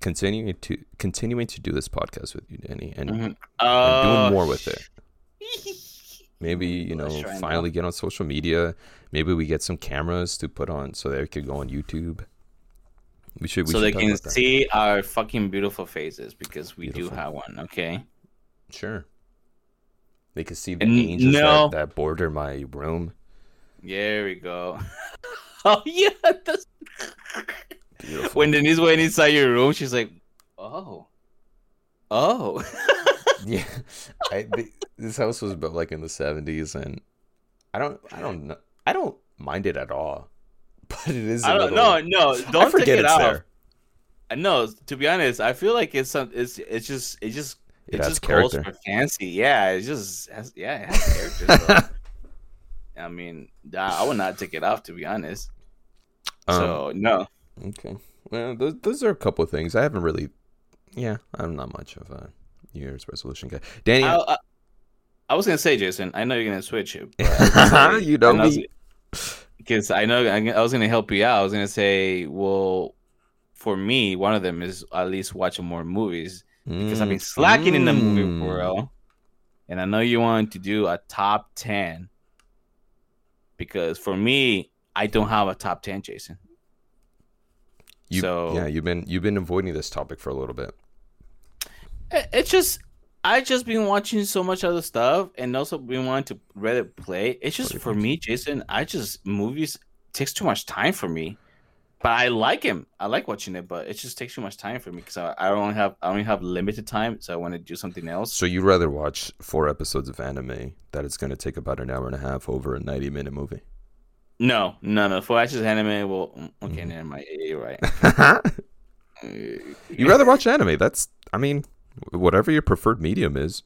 Continuing to continuing to do this podcast with you, Danny, and, Mhm. and Oh, doing more with it. Maybe [LAUGHS] you know, Let's try now. finally get on social media. Maybe we get some cameras to put on so they could go on YouTube. We should. We so should they can see our fucking beautiful faces because we Beautiful. do have one. Okay. Sure. They could see the N- angels no. that, that border my room. There we go. [LAUGHS] oh yeah. That's... Beautiful. when Denise went inside your room, she's like, "Oh, oh." [LAUGHS] yeah, I, th- this house was built like in the seventies, and I don't, I don't know, I don't mind it at all. [LAUGHS] But it is. a I don't. little- No, no. Don't I forget take it it's off. there. No, to be honest, I feel like it's some. It's it's just it just It it, just calls character. for fancy. Yeah, it just has, yeah, it has character. so. [LAUGHS] I mean, I would not take it off to be honest. Um, so no, Okay. Well, those, those are a couple of things. I haven't really. Yeah, I'm not much of a New Year's resolution guy. Danny, I, I, I was gonna say, Jason. I know you're gonna switch it. but [LAUGHS] [LAUGHS] I was gonna say- you know and I me. because I know I I was gonna help you out. I was gonna say, well, for me, one of them is at least watching more movies because I've been slacking in the movie Mm. world, and I know you want to do a top ten. Because for me, I don't have a top ten, Jason. You, so- yeah, you've been you've been avoiding this topic for a little bit. It- It's just I just been watching so much other stuff, and also been wanting to Reddit play. It's just What do you for me, Jason. I just movies takes too much time for me. But I like him. I like watching it, but it just takes too much time for me because I, I only have I only have limited time, so I want to do something else. So you'd rather watch four episodes of anime that is going to take about an hour and a half over a ninety minute movie? No, no, no. For actually anime, well, mm, okay, Mhm. never mind. You're right. [LAUGHS] You'd rather watch anime? That's, I mean, whatever your preferred medium is.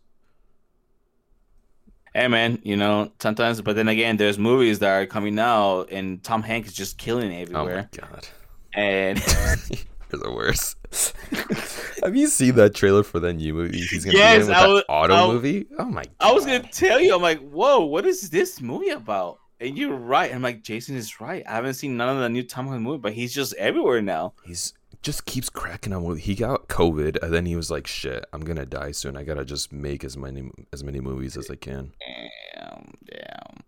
Hey man, you know sometimes, but then again, there's movies that are coming out, and Tom Hanks is just killing it Oh my everywhere. god, and [LAUGHS] you're the worst. [LAUGHS] Have you seen that trailer for that new movie? He's gonna Yes, be in with I that auto I was- movie. Oh my! God. I was gonna tell you, I'm like, whoa, what is this movie about? And you're right. I'm like, Jason is right. I haven't seen none of the new Tom Hanks movie, but he's just everywhere now. He's just keeps cracking on. What he got COVID, and then he was like, "Shit, I'm gonna die soon. I gotta just make as many as many movies as I can." Damn, damn.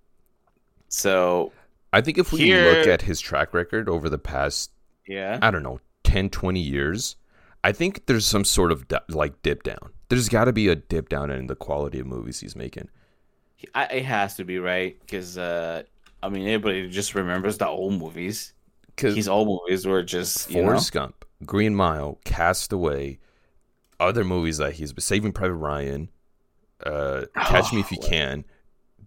So I think if we Here- look at his track record over the past, yeah, I don't know, 10, 20 years, I think there's some sort of like dip down. There's got to be a dip down in the quality of movies he's making. It has to be right because uh, I mean, everybody just remembers the old movies. Because His old movies were just you know, Forrest Gump, Green Mile, Castaway, other movies that he's Saving Private Ryan, uh, Catch Me If You Oh, Can.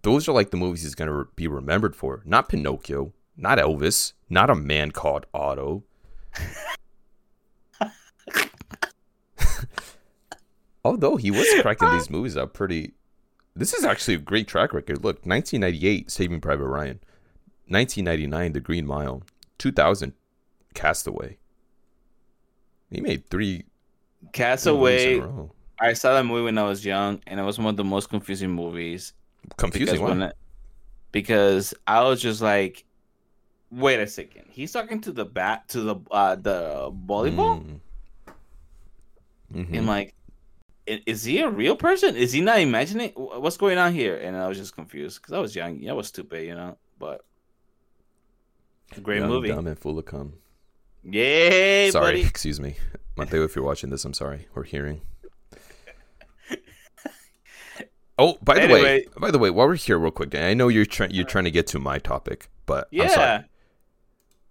Those are like the movies he's gonna be remembered for. Not Pinocchio, not Elvis, not A Man Called Otto. [LAUGHS] Although he was cracking these movies out pretty. This is actually a great track record. Look, 1998, Saving Private Ryan. 1999, The Green Mile. 2000, Castaway. He made three Castaway. row. I saw that movie when I was young, and it was one of the most confusing movies. Confusing. because when because I was just like, wait a second, he's talking to the bat to the uh, the volleyball. Mm. And Mhm. like, is he a real person? Is he not imagining what's going on here? And I was just confused because I was young. I was stupid, you know. But great Young, movie. Dumb and full of cum. Yay, sorry, buddy. excuse me. Mateo, if you're watching this, I'm sorry. We're hearing. [LAUGHS] Oh, by the way, by the way, while we're here, real quick, Dan, I know you're trying you're trying to get to my topic, but I'm sorry.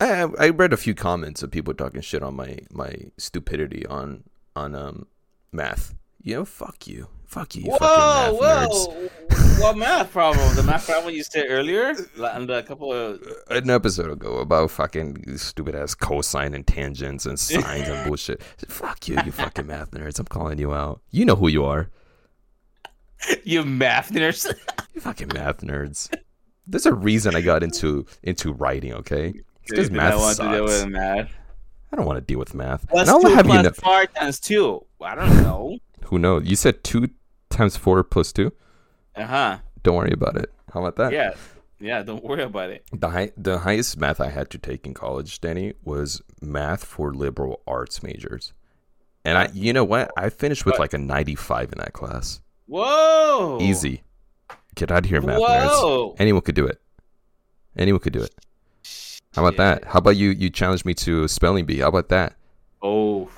Yeah. I, I read a few comments of people talking shit on my my stupidity on on um math. You know, fuck you, fuck you, you Whoa, fucking math nerds. [LAUGHS] what math problem? The math problem you said earlier? And a couple of uh, An episode ago about fucking stupid ass cosine and tangents and sines and [LAUGHS] bullshit. Fuck you, you fucking math nerds. I'm calling you out. You know who you are. you math nerds. [LAUGHS] You fucking math nerds. There's a reason I got into into writing. Okay, it's because Dude, math I don't want to deal with math. I don't want to deal with math. What's and I'll two have you plus know. four times two? I don't know. Who knows? You said two times four plus two. Uh huh. Don't worry about it. How about that? Yeah. Yeah, don't worry about it. The high, the highest math I had to take in college, Danny, was math for liberal arts majors. And I, you know what? I finished with What? like a 95 in that class. Whoa! Easy. Get out of here, math nerds. Anyone could do it. Anyone could do it. How about that? How about you? You challenge me to a spelling bee. How about that? Oh.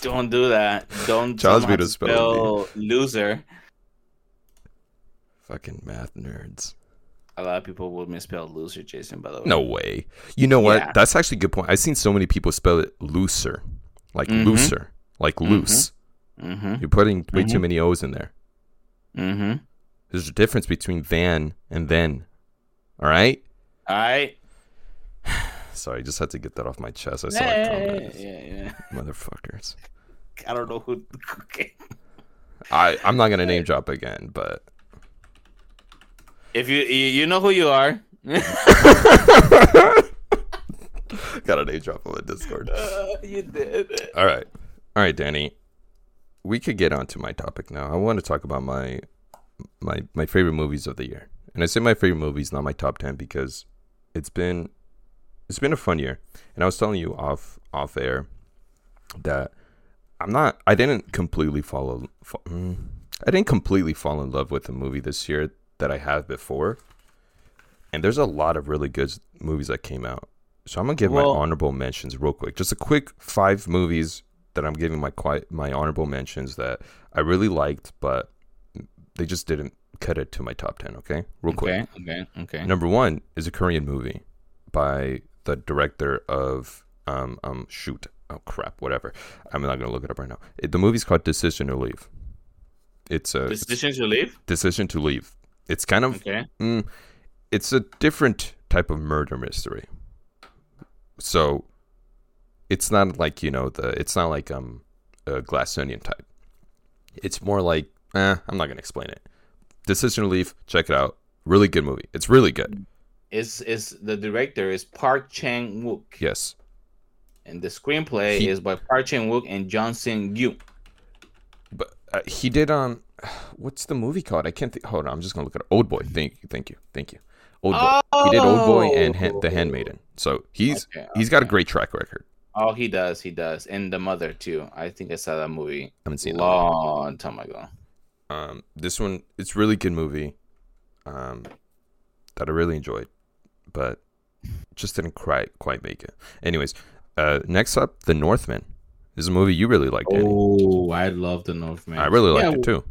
Don't do that. Don't tell me to spell loser. Fucking math nerds. A lot of people will misspell loser, Jason. By the way. No way. You know what? Yeah. That's actually a good point. I've seen so many people spell it looser, like Mhm. looser, like Mhm. loose. Mm-hmm. You're putting way too Mhm. many O's in there. Mm-hmm. There's a difference between than and then. All right. All right. [SIGHS] [SIGHS] [SIGHS] Sorry, I just had to get that off my chest. I saw Yeah, a yeah, comment. yeah, yeah. [LAUGHS] Motherfuckers. I don't know who. Okay. I I'm not gonna name [LAUGHS] drop again, but If you you, you know who you are. [LAUGHS] got a name drop on the Discord. Uh, you did. All right, all right, Danny. We could get on to my topic now. I want to talk about my my my favorite movies of the year, and I say my favorite movies, not my top ten, because it's been it's been a fun year. And I was telling you off off air that I'm not. I didn't completely follow. Fo- mm, I didn't completely fall in love with the movie this year that I have before. And there's a lot of really good movies that came out. So I'm gonna give Well- my honorable mentions real quick. Just a quick five movies that I'm giving my quiet my honorable mentions that I really liked, but they just didn't cut it to my top ten. Okay, real quick. Okay. Okay. Okay. Number one is a Korean movie by the director of um um shoot oh crap whatever I'm not gonna look it up right now. It, the movie's called Decision to Leave. It's a Decision to leave. Decision to Leave. It's kind of Okay. mm, it's a different type of murder mystery. So it's not like you know the it's not like um a glass onion type. It's more like eh, I'm not gonna explain it. Decision to Leave. Check it out. Really good movie. It's really good. Is is the director is Park Chan Wook, Yes. and the screenplay He- is by Park Chan Wook and Johnson Yu. But uh, he did um, what's the movie called? I can't think. Hold on, I'm just gonna look at Old Boy. Thank you, thank you, thank you. Old Boy. He did Old Boy and Han- The Handmaiden. So he's Okay, he's got a great track record. Oh, he does. He does, and the mother too. I think I saw that movie I haven't seen that. long time ago. Um, this one it's really good movie. Um, that I really enjoyed, but just didn't quite quite make it. Anyways, uh, next up, The Northman. This is a movie you really liked, Danny. Oh, I love the Northman. I really liked yeah, it too.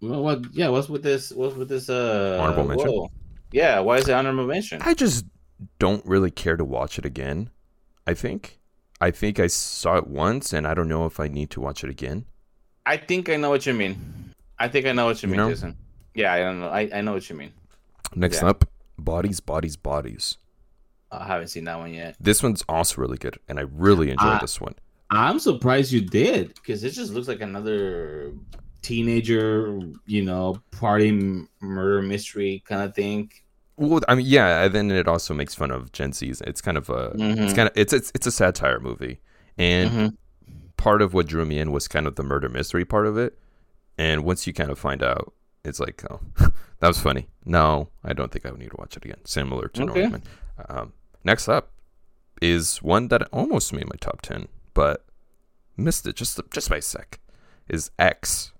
Well, what? Yeah, what's with this? What's with this? Uh, Honorable mention? whoa. Yeah, why is it honorable mention? I just don't really care to watch it again. I think. I think I saw it once, and I don't know if I need to watch it again. I think I know what you mean. I think I know what you You mean, know? Jason. Yeah, I don't know. I, I know what you mean. Next Yeah. up, Bodies, Bodies, Bodies. I haven't seen that one yet. This one's also really good, and I really enjoyed Ah. this one. I'm surprised you did because it just looks like another teenager, you know, party murder mystery kind of thing. Well, I mean, yeah, and then it also makes fun of Gen Z's. It's kind of a, it's Mhm. kind of, it's it's it's a satire movie, and Mhm. part of what drew me in was kind of the murder mystery part of it. And once you kind of find out, it's like, oh, [LAUGHS] that was funny. No, I don't think I would need to watch it again. Similar to Okay. Northman. Um, next up is one that almost made my top ten, but missed it just just by a sec. Is X?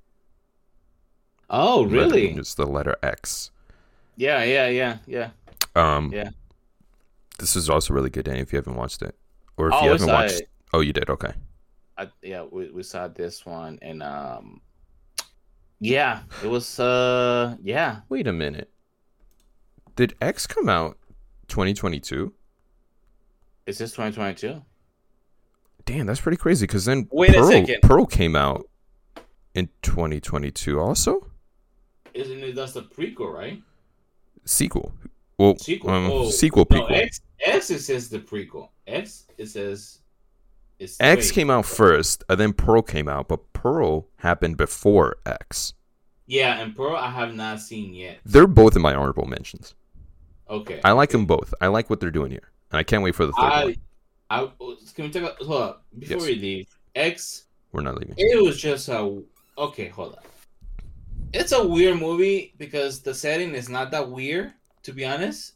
Oh, really? Just the letter X. Yeah, yeah, yeah, yeah. Um, Yeah. This is also really good, Danny. If you haven't watched it, or if Oh, you haven't watched, it. oh, you did. Okay. I, yeah, we, we saw this one and um, yeah, it was uh, yeah. Wait a minute. Did X come out 2022? Is this 2022? Damn, that's pretty crazy. Because then Wait a second. Pearl came out in 2022 also. Isn't it that's the prequel, right? Sequel. Well, Sequel. um, oh, sequel No, prequel. X X it says the prequel. X it says it's X wait. came out first, and then Pearl came out, but Pearl happened before X. Yeah, and Pearl I have not seen yet. They're both in my honorable mentions. Okay. I like them both. I like what they're doing here, and I can't wait for the third I, one. I can we take a hold up before Yes. we leave? X We're not leaving. it was just a okay. Hold on. it's a weird movie because the setting is not that weird, to be honest.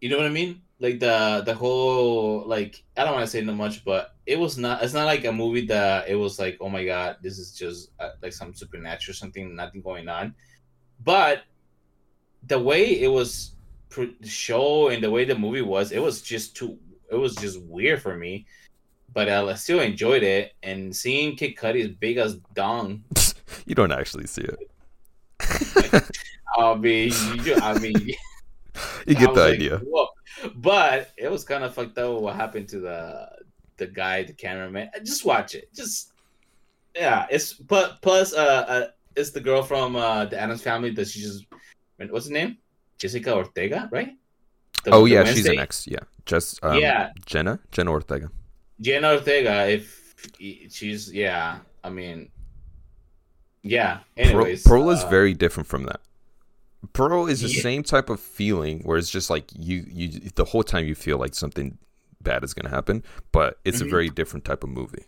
You know what I mean? Like the the whole like I don't want to say no much, but it was not. It's not like a movie that it was like, oh my god, this is just uh, like some supernatural something, nothing going on. But the way it was pro- show and the way the movie was, it was just too. It was just weird for me. But I still enjoyed it, and seeing Kid Cudi's big as dong [LAUGHS] you don't actually see it. [LAUGHS] I mean, you, I mean, [LAUGHS] You get the like, idea. "Whoa." But it was kind of fucked up what happened to the the guy, the cameraman. Just watch it. Just yeah, it's but plus uh, uh it's the girl from uh the Addams family that she just what's her name? Jessica Ortega, right? The- Oh the yeah, she's Wednesday- an ex. Yeah, just um, Yeah. Jenna, Jenna Ortega. Jenna Ortega. If she's yeah, I mean, yeah. Pro, Anyways, Pearl is uh, very different from that. Pearl is the Yeah. same type of feeling where it's just like you, you the whole time you feel like something bad is gonna happen, but it's Mhm. a very different type of movie.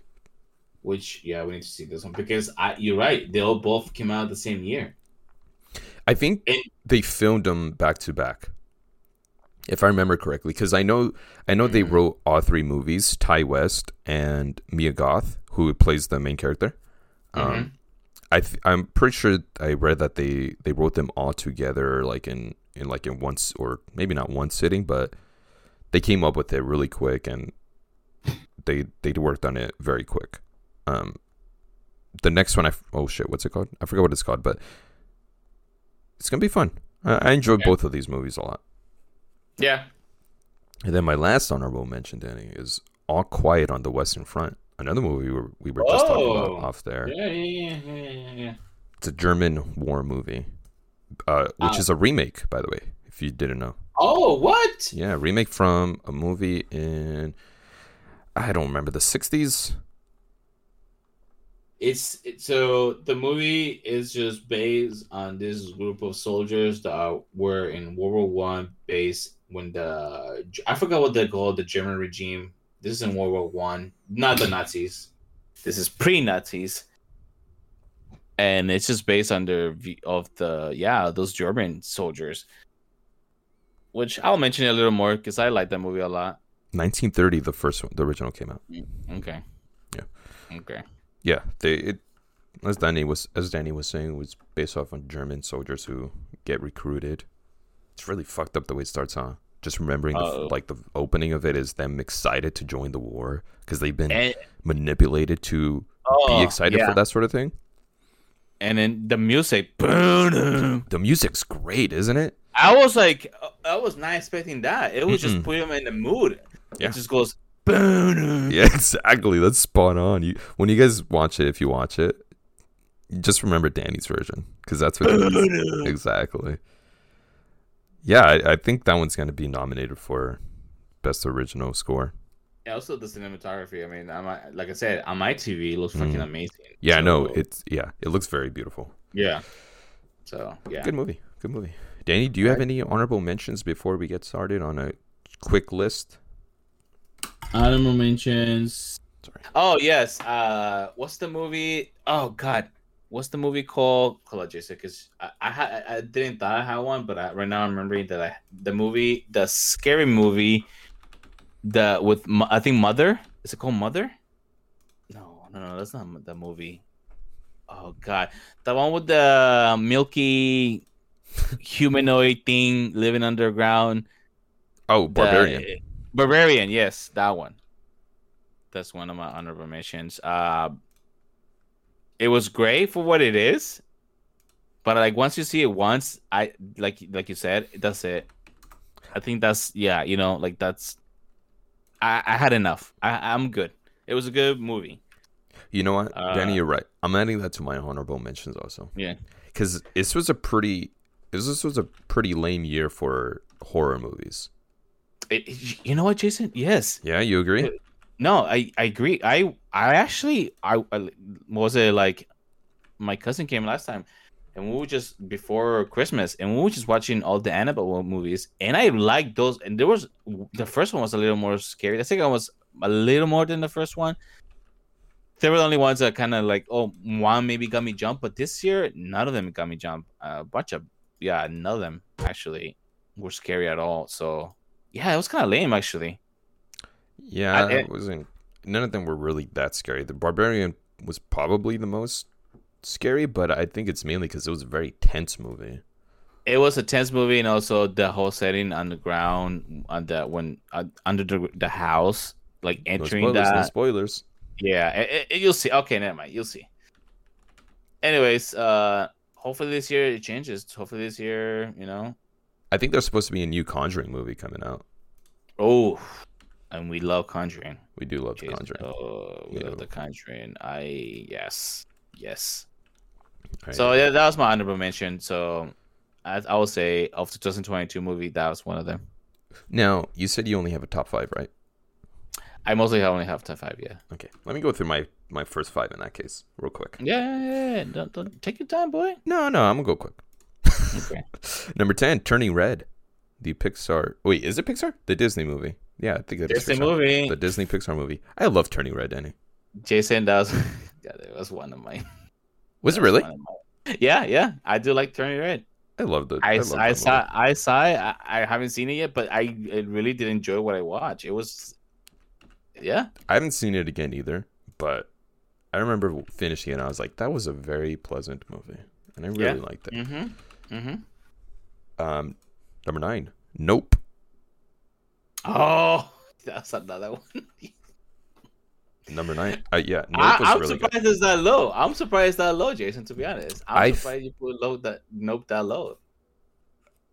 Which yeah, we need to see this one because I, you're right. They all both came out the same year. I think And- they filmed them back to back, if I remember correctly. Because I know, I know they Mhm. wrote all three movies: Ti West and Mia Goth, who plays the main character. Mm-hmm. Um, I th- I'm pretty sure I read that they they wrote them all together, like in in like in once or maybe not one sitting, but they came up with it really quick and they they worked on it very quick. Um, the next one, I f- oh shit, what's it called? I forgot what it's called, but it's gonna be fun. I, I enjoyed Okay. both of these movies a lot. Yeah. And then my last honorable mention, Danny, is All Quiet on the Western Front. Another movie we were, we were just talking about Oh. off there. Yeah, yeah, yeah, yeah, yeah. It's a German war movie, uh, which Oh. is a remake, by the way, if you didn't know. Oh, what? Yeah, remake from a movie in I don't remember the '60s. It's it, so the movie is just based on this group of soldiers that were in World War One base when the I forgot what they called the German regime. This is in World War One, not the Nazis. This is pre-Nazis, and it's just based on the of the yeah those German soldiers. Which I'll mention a little more because I like that movie a lot. 1930, the first one, the original came out. Mm, okay. Yeah. Okay. Yeah, they it as Danny was as Danny was saying, it was based off on German soldiers who get recruited. It's really fucked up the way it starts, huh? Just remembering the, like the opening of it is them excited to join the war because they've been And, manipulated to oh, be excited yeah. for that sort of thing. and then the music. boom. The music's great, isn't it? I was like, I was not expecting that. It was Mm-mm. just putting him in the mood. Yeah. It just goes. boom. [LAUGHS] Yeah, exactly. That's spot on. You when you guys watch it, if you watch it, just remember Danny's version because that's what it is. exactly. Yeah, I, I think that one's gonna be nominated for best original score. Yeah, also the cinematography. I mean, on my, like I said, on my TV, it looks fucking Mm. amazing. Yeah, I know it's yeah, it looks very beautiful. Yeah. So yeah. Good movie. Good movie. Danny, do you have any honorable mentions before we get started on a quick list? Honorable mentions. Sorry. Oh yes. Uh, what's the movie? Oh God, what's the movie called? On, Jason, because I I, I didn't thought I had one, but I, right now I'm remembering that I the movie, the scary movie, the with I think Mother. Is it called Mother? No, no, no, that's not the movie. Oh God, the one with the milky humanoid thing living underground. Oh, The- Barbarian. Barbarian, yes, that one. That's one of my honorable mentions. Uh, it was great for what it is, but like once you see it once, I like like you said, that's it. I think that's yeah, you know, like that's. I I had enough. I I'm good. It was a good movie. You know what, Uh, Danny? You're right. I'm adding that to my honorable mentions also. Yeah. because this was a pretty this this was a pretty lame year for horror movies. It, you know what, Jason? Yes. Yeah, you agree? No, I, I agree. I I actually I, I was it like my cousin came last time and we were just before Christmas and we were just watching all the Annabelle movies and I liked those and there was the first one was a little more scary. The second one was a little more than the first one. they were the only ones that kind of like, oh, one maybe got me jump, but this year none of them got me jump. A bunch of yeah, none of them actually were scary at all. So yeah, it was kind of lame actually. Yeah, I, it eh, wasn't. None of them were really that scary. The barbarian was probably the most scary, but I think it's mainly because it was a very tense movie. It was a tense movie, and also the whole setting on the ground, uh, on the when uh, under the, the house, like entering no spoilers, that. No spoilers. Yeah, it, it, you'll see. Okay, never mind. You'll see. Anyways, uh, hopefully this year it changes. Hopefully this year, you know. I think there's supposed to be a new Conjuring movie coming out. Oh, and we love Conjuring. We do love Jason. Conjuring. Oh, we yeah. love the Conjuring. I yes, yes. Right. So yeah, that was my honorable mention. So I, I would say of the 2022 movie, that was one of them. Now you said you only have a top five, right? I mostly only have top five. Yeah. Okay, let me go through my my first five in that case, real quick. Yeah, yeah, yeah. Don't, don't take your time, boy. No, no, I'm gonna go quick. okay. [LAUGHS] Number ten, Turning Red, the Pixar. Wait, is it Pixar? The Disney movie. Yeah, I think it's Disney movie. The Disney Pixar movie. I love Turning Red, Danny. Jason, does. [LAUGHS] yeah, that was one of mine. Was it really? Yeah, yeah. I do like Turning Red. I love the. I, I, I saw. Movie. I saw it. I, I, haven't seen it yet, but I, I really did enjoy what I watched. It was. Yeah. I haven't seen it again either, but I remember finishing it. and I was like, that was a very pleasant movie, and I really yeah. liked it. Mm-hmm. Mm-hmm. Um, number nine. Nope. Oh, [LAUGHS] that's another one. Number nine. Uh, yeah, [LAUGHS] nope I, am really surprised good. it's that low. I'm surprised that low, Jason. To be honest, I'm I surprised you put low that nope that low.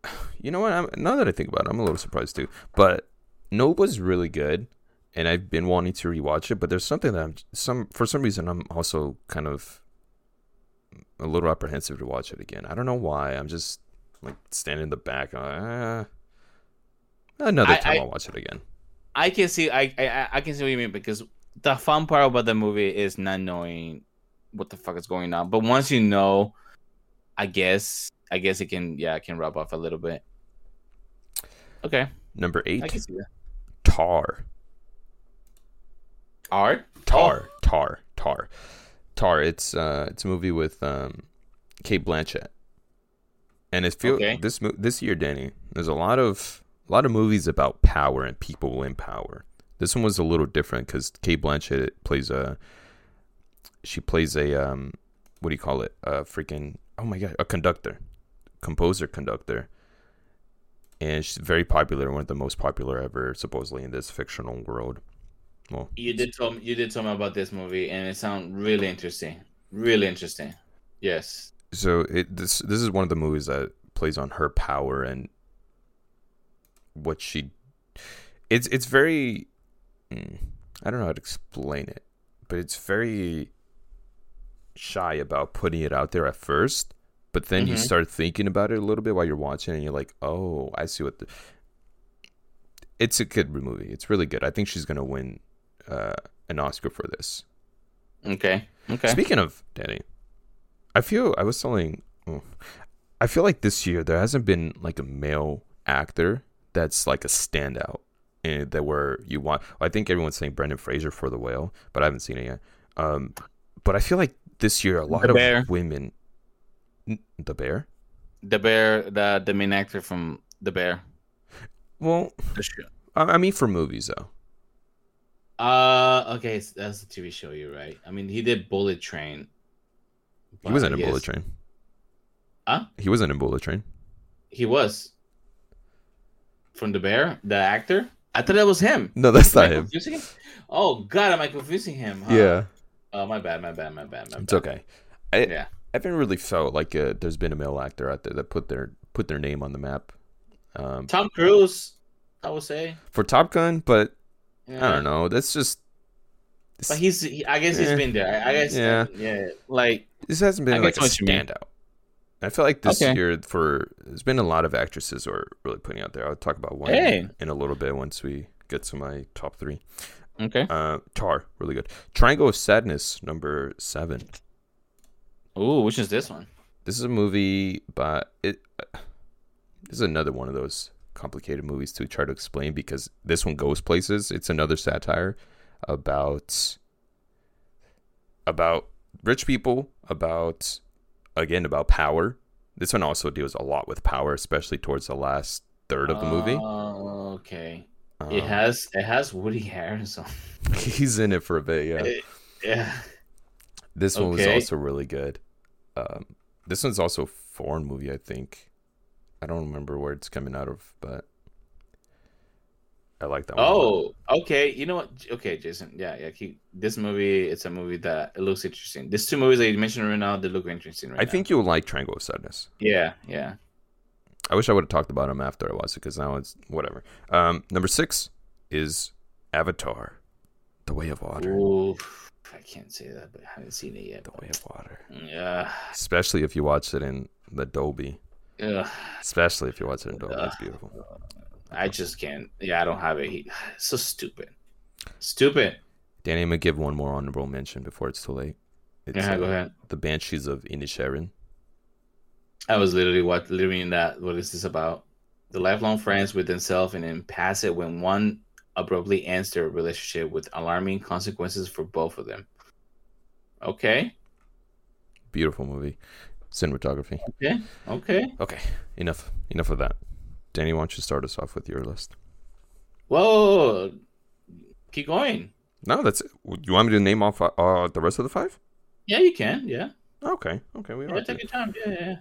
[SIGHS] You know what? I'm, now that I think about it, I'm a little surprised too. But Nope was really good, and I've been wanting to rewatch it. But there's something that I'm some for some reason I'm also kind of a little apprehensive to watch it again. I don't know why. I'm just like standing in the back. Uh, another time I, will watch it again. I can see. I, I I can see what you mean because the fun part about the movie is not knowing what the fuck is going on. But once you know, I guess I guess it can yeah, it can rub off a little bit. Okay. Number eight. Tar. Art? Tar. Oh. Tar. Tar. Tar. It's uh it's a movie with um Cate Blanchett. And it feels okay. this this year, Danny, there's a lot of a lot of movies about power and people in power. This one was a little different because Cate Blanchett plays a she plays a um what do you call it? A freaking oh my god a conductor composer conductor. And she's very popular one of the most popular ever supposedly in this fictional world. Well you did tell you did tell me about this movie and it sounded really interesting. Really interesting. Yes so it this this is one of the movies that plays on her power and what she it's it's very mm, I don't know how to explain it, but it's very shy about putting it out there at first. But then mm-hmm. you start thinking about it a little bit while you're watching, and you're like, "Oh, I see what." The... It's a good movie. It's really good. I think she's gonna win uh, an Oscar for this. Okay. Okay. Speaking of Danny, I feel I was telling. Oh, I feel like this year there hasn't been like a male actor that's like a standout and that were you want. I think everyone's saying Brendan Fraser for the whale, but I haven't seen it yet. Um, but I feel like this year a lot the of bear. women. The bear. The bear, the the main actor from The Bear. Well, I mean for movies though. Uh, okay, so that's a TV show. You're right. I mean, he did Bullet Train. He wasn't in Bullet Train. Huh? He wasn't in Bullet Train. He was. From the bear, the actor. I thought that was him. No, that's not him. him. Oh God, am I confusing him? Huh? Yeah. Oh my bad, my bad, my bad, my bad. It's okay. I, yeah. I haven't really felt like uh, there's been a male actor out there that put their put their name on the map. Um, Tom Cruise, I would say for Top Gun, but yeah. I don't know. That's just. But he's, he, I guess he's been there. I guess, yeah, yeah. Like this hasn't been like a standout. I feel like this okay. year for there's been a lot of actresses who are really putting out there. I'll talk about one hey. in a little bit once we get to my top three. Okay. Uh, Tar, really good. Triangle of Sadness, number seven. Ooh, which is this one? This is a movie, but it. Uh, this is another one of those complicated movies to try to explain because this one goes places. It's another satire about about rich people, about again about power. This one also deals a lot with power, especially towards the last third of the movie. Oh, okay. Um, It has it has Woody Harrelson. [LAUGHS] he's in it for a bit, yeah. It- yeah. This one was also really good. Um, this one's also a foreign movie, I think. I don't remember where it's coming out of, but I like that one. a lot. Oh, okay. You know what? Okay, Jason. Yeah, yeah. Keep, this movie, it's a movie that it looks interesting. These two movies that you mentioned right now, they look interesting right I now. think you'll like Triangle of Sadness. Yeah, yeah. I wish I would have talked about him after I watched it because now it's whatever. Um, number six is Avatar, The Way of Water. Ooh, I can't say that, but I haven't seen it yet. The Way of Water. Yeah. Especially if you watch it in the Dolby. Ugh. Especially if you watch it in Dolby. It's beautiful. I just can't. Yeah, I don't have it. He- It's [SIGHS] so stupid. Stupid. Danny, I'm to give one more honorable mention before it's too late. It's Yeah, uh, go ahead. The Banshees of Inisherin. I was literally what literally in that. What is this about? The lifelong friends with themselves and then pass it when one abruptly ends their relationship with alarming consequences for both of them. Okay. Beautiful movie. Cinematography. Okay. Okay. Okay, enough. Enough of that. Danny, why don't you start us off with your list? Whoa. Keep going. No, that's it. You want me to name off uh, the rest of the five? Yeah, you can. Yeah. Okay, okay, we Yeah, are. take your time. Yeah, yeah.